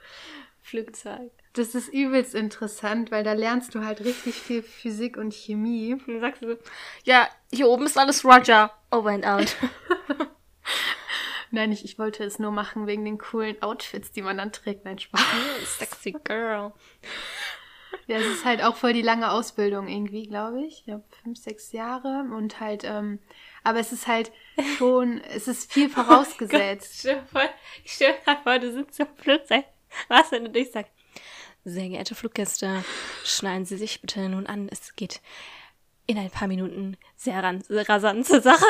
S3: Flugzeug.
S2: Das ist übelst interessant, weil da lernst du halt richtig viel Physik und Chemie. Und
S3: dann sagst du so, ja, hier oben ist alles Roger. Over and out.
S2: Nein, ich, ich wollte es nur machen wegen den coolen Outfits, die man dann trägt. Nein, Spaß.
S3: Sexy Girl.
S2: Ja, es ist halt auch voll die lange Ausbildung irgendwie, glaube ich. Ja, fünf, sechs Jahre und halt, ähm, aber es ist halt schon, es ist viel vorausgesetzt.
S3: Stell dir vor, ich stell mir vor, du sitzt im Flugzeug. Was, wenn du durchsagst? Sehr geehrte Fluggäste, schneiden Sie sich bitte nun an. Es geht in ein paar Minuten sehr ran, rasant zur Sache.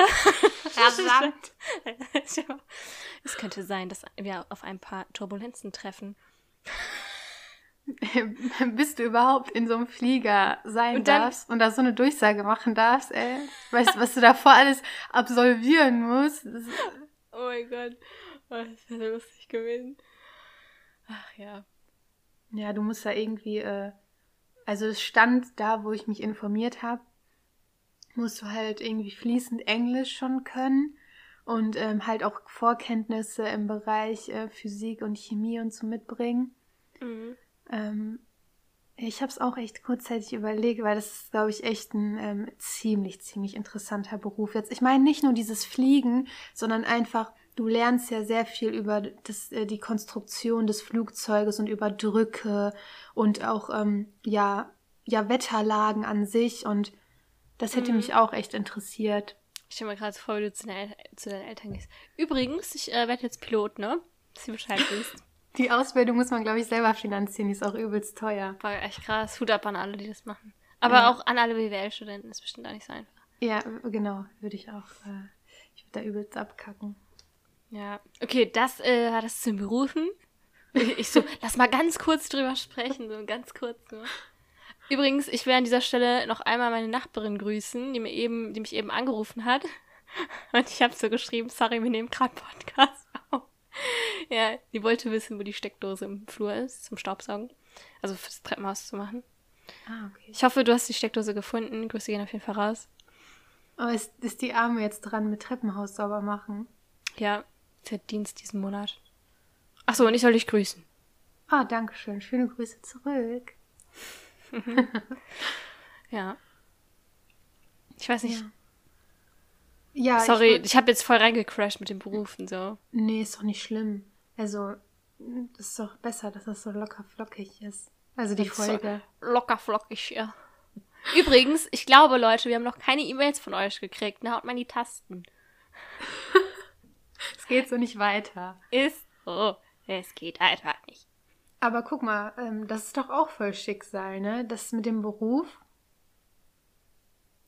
S2: Rasant.
S3: es könnte sein, dass wir auf ein paar Turbulenzen treffen.
S2: Bis du überhaupt in so einem Flieger sein
S3: Und dann-
S2: darfst und da so eine Durchsage machen darfst, ey. Weißt du, was du davor alles absolvieren musst?
S3: Oh mein Gott. Oh, das wäre so lustig gewesen. Ach ja.
S2: Ja, du musst da irgendwie, äh, also es stand da, wo ich mich informiert habe, musst du halt irgendwie fließend Englisch schon können und ähm, halt auch Vorkenntnisse im Bereich äh, Physik und Chemie und so mitbringen.
S3: Mhm.
S2: Ähm, ich habe es auch echt kurzzeitig überlegt, weil das ist, glaube ich, echt ein ähm, ziemlich, ziemlich interessanter Beruf jetzt. Ich meine nicht nur dieses Fliegen, sondern einfach, du lernst ja sehr viel über das, äh, die Konstruktion des Flugzeuges und über Drücke und auch, ähm, ja, ja, Wetterlagen an sich und das hätte
S3: Mhm.
S2: mich auch echt interessiert.
S3: Ich stelle mir gerade vor, wie du zu, deinen zu deinen Eltern gehst. Übrigens, ich äh, werde jetzt Pilot, ne? Dass du Bescheid wisst.
S2: Die Ausbildung muss man, glaube ich, selber finanzieren, die ist auch übelst teuer.
S3: War echt krass. Hut ab an alle, die das machen. Aber
S2: Ja.
S3: auch an alle BWL-Studenten. Ist bestimmt auch nicht so einfach.
S2: Ja, genau, würde ich auch, äh, ich würde da übelst abkacken.
S3: Ja. Okay, das äh, war das zu Berufen. Ich so, lass mal ganz kurz drüber sprechen, so ganz kurz nur. Übrigens, ich will an dieser Stelle noch einmal meine Nachbarin grüßen, die mir eben, die mich eben angerufen hat. Und ich habe so geschrieben, sorry, wir nehmen gerade Podcast auf. Ja, die wollte wissen, wo die Steckdose im Flur ist, zum Staubsaugen. Also fürs Treppenhaus zu machen.
S2: Ah, okay.
S3: Ich hoffe, du hast die Steckdose gefunden. Grüße gehen auf jeden Fall raus.
S2: Oh, ist, ist die Arme jetzt dran mit Treppenhaus sauber machen?
S3: Ja, sie hat Dienst diesen Monat. Ach so, und ich soll dich grüßen.
S2: Ah, danke schön. Schöne Grüße zurück.
S3: Ja. Ich weiß nicht.
S2: Ja,
S3: Sorry,
S2: Ich,
S3: ich, habe jetzt voll reingecrashed mit den Berufen so.
S2: nee, ist doch nicht schlimm. Also, das ist doch besser, dass das so locker flockig ist. Also die Folge.
S3: So locker flockig, ja. Übrigens, ich glaube, Leute, wir haben noch keine E-Mails von euch gekriegt. Na, haut mal die Tasten.
S2: Es geht so nicht weiter.
S3: Ist so. Es geht einfach nicht.
S2: Aber guck mal, ähm, das ist doch auch voll Schicksal, ne? Das mit dem Beruf.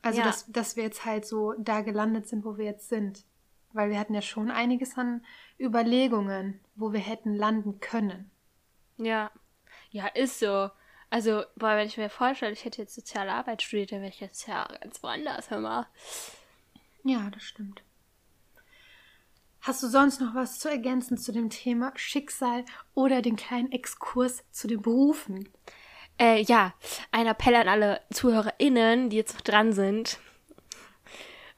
S2: Also,
S3: Ja.
S2: dass, dass wir jetzt halt so da gelandet sind, wo wir jetzt sind. Weil wir hatten ja schon einiges an Überlegungen, wo wir hätten landen können.
S3: Ja. Ja, ist so. Also, boah, wenn ich mir vorstelle, ich hätte jetzt soziale Arbeit studiert, dann wäre ich jetzt ja ganz woanders, hör mal.
S2: Ja, das stimmt. Hast du sonst noch was zu ergänzen zu dem Thema Schicksal oder den kleinen Exkurs zu den Berufen?
S3: Äh, ja, ein Appell an alle ZuhörerInnen, die jetzt noch dran sind.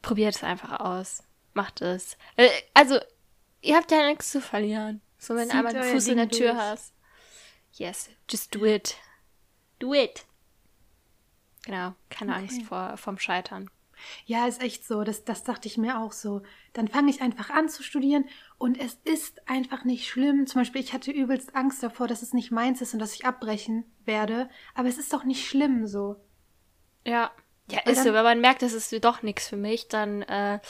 S3: Probiert es einfach aus. Macht es. Äh, also, ihr habt ja nichts zu verlieren. So, wenn du einmal
S2: euer
S3: Fuß in der
S2: Ding
S3: Tür
S2: durch.
S3: hast. Yes, just do it. Do it. Genau, keine
S2: Okay.
S3: Angst vor, vom Scheitern.
S2: Ja, ist echt so. Das, das dachte ich mir auch so. Dann fange ich einfach an zu studieren und es ist einfach nicht schlimm. Zum Beispiel, ich hatte übelst Angst davor, dass es nicht meins ist und dass ich abbrechen werde. Aber es ist doch nicht schlimm so.
S3: Ja. Ja, ist so. Wenn man merkt, das ist doch nichts für mich, dann, äh,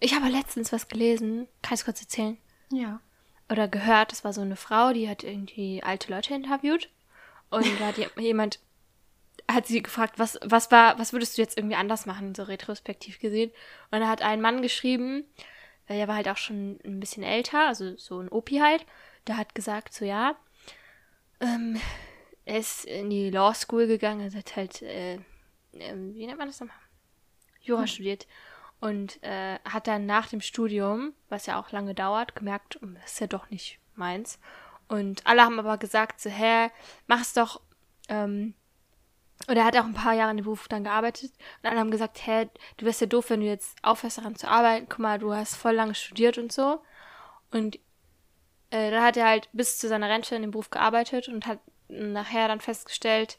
S3: ich habe letztens was gelesen. Kann ich es kurz erzählen?
S2: Ja.
S3: oder gehört, das war so eine Frau, die hat irgendwie alte Leute interviewt und da hat je- jemand hat sie gefragt, was was war, was würdest du jetzt irgendwie anders machen, so retrospektiv gesehen? Und da hat ein Mann geschrieben, der war halt auch schon ein bisschen älter, also so ein Opi halt, der hat gesagt, so ja, ähm, er ist in die Law School gegangen, also hat halt, äh, ähm, wie nennt man das nochmal? Jura studiert und äh, hat dann nach dem Studium, was ja auch lange dauert, gemerkt, "Hm, das ist ja doch nicht meins. Und alle haben aber gesagt, so, hä, mach's doch, ähm, und er hat auch ein paar Jahre in dem Beruf dann gearbeitet. Und alle haben gesagt, hä, du wärst ja doof, wenn du jetzt aufhörst daran zu arbeiten. Guck mal, du hast voll lange studiert und so. Und äh, dann hat er halt bis zu seiner Rente in dem Beruf gearbeitet und hat nachher dann festgestellt,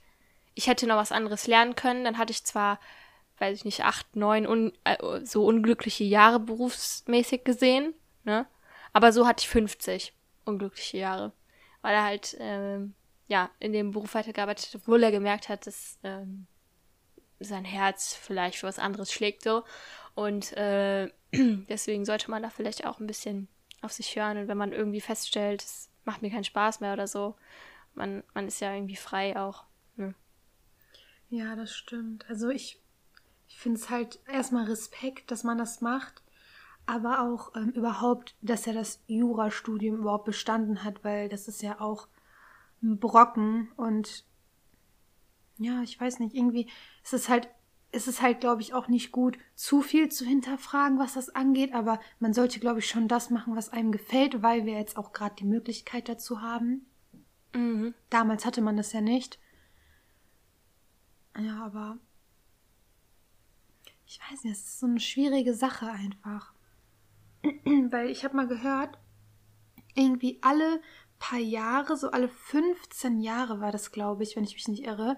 S3: ich hätte noch was anderes lernen können. Dann hatte ich zwar, weiß ich nicht, acht, neun un äh, so unglückliche Jahre berufsmäßig gesehen, ne? Aber so hatte ich 50 unglückliche Jahre. Weil er halt ähm, ja, in dem Beruf weitergearbeitet obwohl er gemerkt hat, dass ähm, sein Herz vielleicht für was anderes schlägt so. Und äh, deswegen sollte man da vielleicht auch ein bisschen auf sich hören. Und wenn man irgendwie feststellt, es macht mir keinen Spaß mehr oder so, man, man ist ja irgendwie frei auch. Ne?
S2: Ja, das stimmt. Also ich, ich finde es halt erstmal Respekt, dass man das macht, aber auch ähm, überhaupt, dass er das Jurastudium überhaupt bestanden hat, weil das ist ja auch ein Brocken und ja, ich weiß nicht, irgendwie ist es halt, ist es halt, glaube ich, auch nicht gut, zu viel zu hinterfragen, was das angeht, aber man sollte, glaube ich, schon das machen, was einem gefällt, weil wir jetzt auch gerade die Möglichkeit dazu haben.
S3: Mhm.
S2: Damals hatte man das ja nicht. Ja, aber ich weiß nicht, es ist so eine schwierige Sache einfach. Weil ich habe mal gehört, irgendwie alle paar Jahre, so alle 15 Jahre war das, glaube ich, wenn ich mich nicht irre,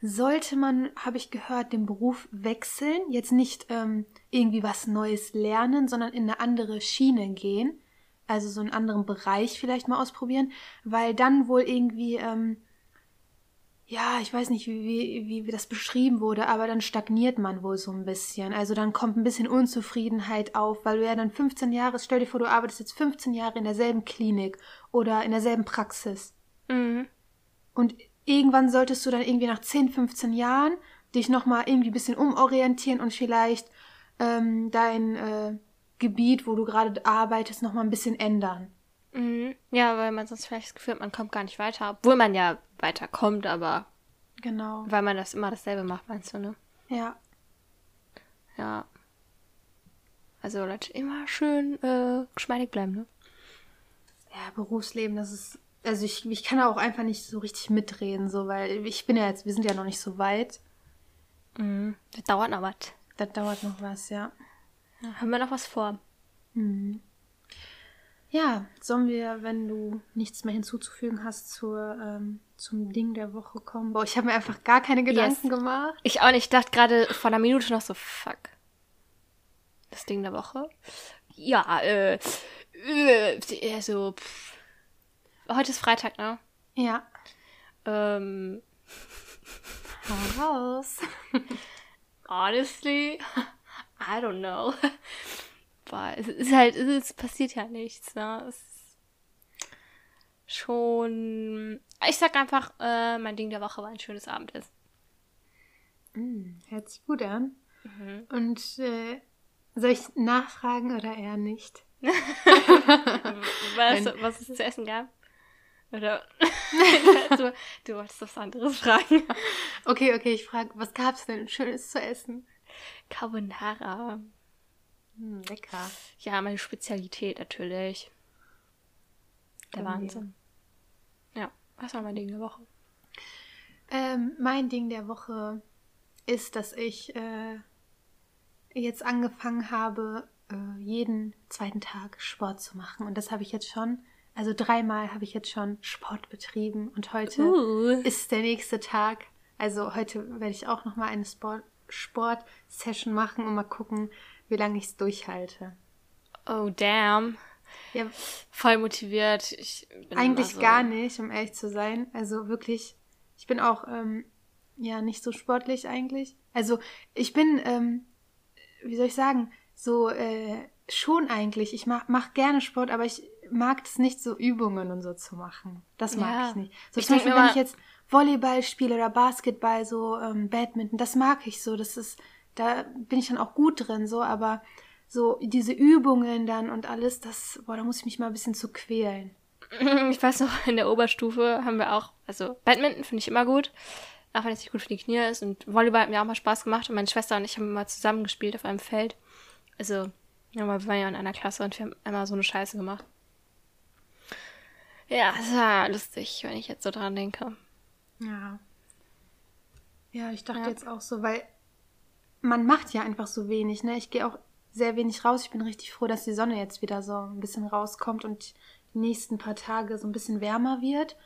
S2: sollte man, habe ich gehört, den Beruf wechseln. Jetzt nicht ähm, irgendwie was Neues lernen, sondern in eine andere Schiene gehen. Also so einen anderen Bereich vielleicht mal ausprobieren, weil dann wohl irgendwie ähm, ja, ich weiß nicht, wie, wie, wie das beschrieben wurde, aber dann stagniert man wohl so ein bisschen. Also dann kommt ein bisschen Unzufriedenheit auf, weil du ja dann 15 Jahre, stell dir vor, du arbeitest jetzt 15 Jahre in derselben Klinik oder in derselben Praxis.
S3: Mhm.
S2: Und irgendwann solltest du dann irgendwie nach 10, 15 Jahren dich nochmal irgendwie ein bisschen umorientieren und vielleicht ähm, dein äh, Gebiet, wo du gerade arbeitest, nochmal ein bisschen ändern.
S3: Mhm. Ja, weil man sonst vielleicht das Gefühl hat, man kommt gar nicht weiter. Obwohl man ja weiterkommt, aber
S2: Genau.
S3: weil man das immer dasselbe macht, meinst du, ne?
S2: Ja.
S3: Ja. Also Leute, immer schön äh, geschmeidig bleiben, ne?
S2: Ja, Berufsleben, das ist. Also ich, ich kann da auch einfach nicht so richtig mitreden, so, weil ich bin ja jetzt, wir sind ja noch nicht so weit.
S3: Mhm. Das dauert noch was.
S2: Das dauert noch was, ja.
S3: Da haben wir noch was vor.
S2: Mhm. Ja, sollen wir, wenn du nichts mehr hinzuzufügen hast, zur, ähm, zum Ding der Woche kommen? Boah, ich habe mir einfach gar keine Gedanken
S3: Yes.
S2: gemacht.
S3: Ich auch nicht. Ich dachte gerade vor einer Minute noch so, fuck. Das Ding der Woche? Ja, äh, äh also, pff. heute ist Freitag, ne?
S2: Ja.
S3: Ähm,
S2: Raus.
S3: honestly, I don't know. Boah, es ist halt, es ist, passiert ja nichts, ne? Es ist schon, ich sag einfach, äh, mein Ding der Woche war ein schönes Abendessen.
S2: Mm, hört sich gut an.
S3: Mhm.
S2: Und äh, soll ich nachfragen oder eher nicht?
S3: Was, was es zu essen gab? Oder du, du wolltest was anderes fragen.
S2: Okay, okay, ich frage, was gab's denn Schönes zu essen?
S3: Carbonara.
S2: Hm, lecker.
S3: Ja, meine Spezialität natürlich. Der
S2: mir.
S3: Wahnsinn. Ja, was war mein Ding der Woche?
S2: Ähm, mein Ding der Woche ist, dass ich äh, jetzt angefangen habe, äh, jeden zweiten Tag Sport zu machen. Und das habe ich jetzt schon, also dreimal habe ich jetzt schon Sport betrieben. Und heute
S3: Uh.
S2: ist der nächste Tag. Also heute werde ich auch nochmal eine Sport- Sport-Session machen und mal gucken, wie lange ich es durchhalte.
S3: Oh, damn.
S2: Ja,
S3: Voll motiviert. Ich bin
S2: Eigentlich
S3: so-
S2: gar nicht, um ehrlich zu sein. Also wirklich, ich bin auch ähm, ja nicht so sportlich eigentlich. Also ich bin, ähm, wie soll ich sagen, so äh, schon eigentlich. Ich mach, mach gerne Sport, aber ich mag es nicht, so Übungen und so zu machen. Das mag
S3: Ja.
S2: ich nicht. So
S3: Ich
S2: zum Beispiel, wenn ich jetzt Volleyball spiele oder Basketball, so ähm, Badminton, das mag ich so. Das ist, da bin ich dann auch gut drin, so, aber so diese Übungen dann und alles, das, boah, da muss ich mich mal ein bisschen zu quälen.
S3: Ich weiß noch, in der Oberstufe haben wir auch, also Badminton finde ich immer gut, auch wenn es nicht gut für die Knie ist. Und Volleyball hat mir auch mal Spaß gemacht und meine Schwester und ich haben mal zusammen gespielt auf einem Feld. Also, ja, wir waren ja in einer Klasse und wir haben immer so eine Scheiße gemacht. Ja, es war lustig, wenn ich jetzt so dran denke.
S2: Ja. Ja, ich dachte
S3: Ja.
S2: jetzt auch so, weil man macht ja einfach so wenig, ne? Ich gehe auch sehr wenig raus. Ich bin richtig froh, dass die Sonne jetzt wieder so ein bisschen rauskommt und die nächsten paar Tage so ein bisschen wärmer wird.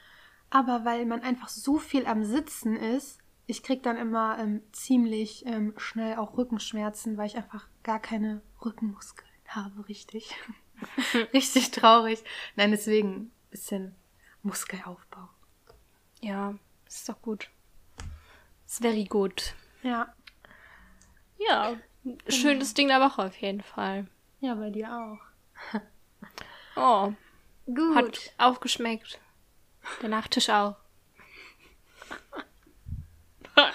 S2: Aber weil man einfach so viel am Sitzen ist, ich krieg dann immer ähm, ziemlich ähm, schnell auch Rückenschmerzen, weil ich einfach gar keine Rückenmuskeln habe, richtig. richtig traurig. Nein, deswegen ein bisschen Muskelaufbau.
S3: Ja, ist doch gut. Ist very good.
S2: Ja.
S3: Ja, schönes Ding der Woche auf jeden Fall.
S2: Ja, bei dir auch.
S3: Oh,
S2: Gut.
S3: hat auch geschmeckt. Der Nachtisch auch.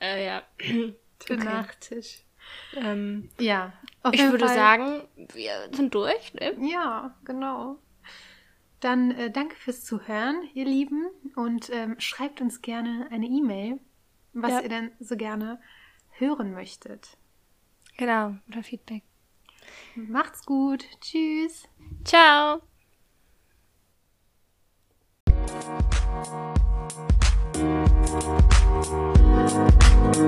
S3: äh, ja.
S2: Der
S3: okay.
S2: Nachtisch.
S3: Ähm,
S2: Ja. Auf
S3: ich würde
S2: Fall-
S3: sagen, wir sind durch, ne?
S2: Ja, genau. Dann äh, danke fürs Zuhören, ihr Lieben. Und ähm, schreibt uns gerne eine E-Mail, was
S3: Ja.
S2: ihr denn so gerne hören möchtet.
S3: Genau, oder Feedback.
S2: Macht's gut. Tschüss.
S3: Ciao. Thank you.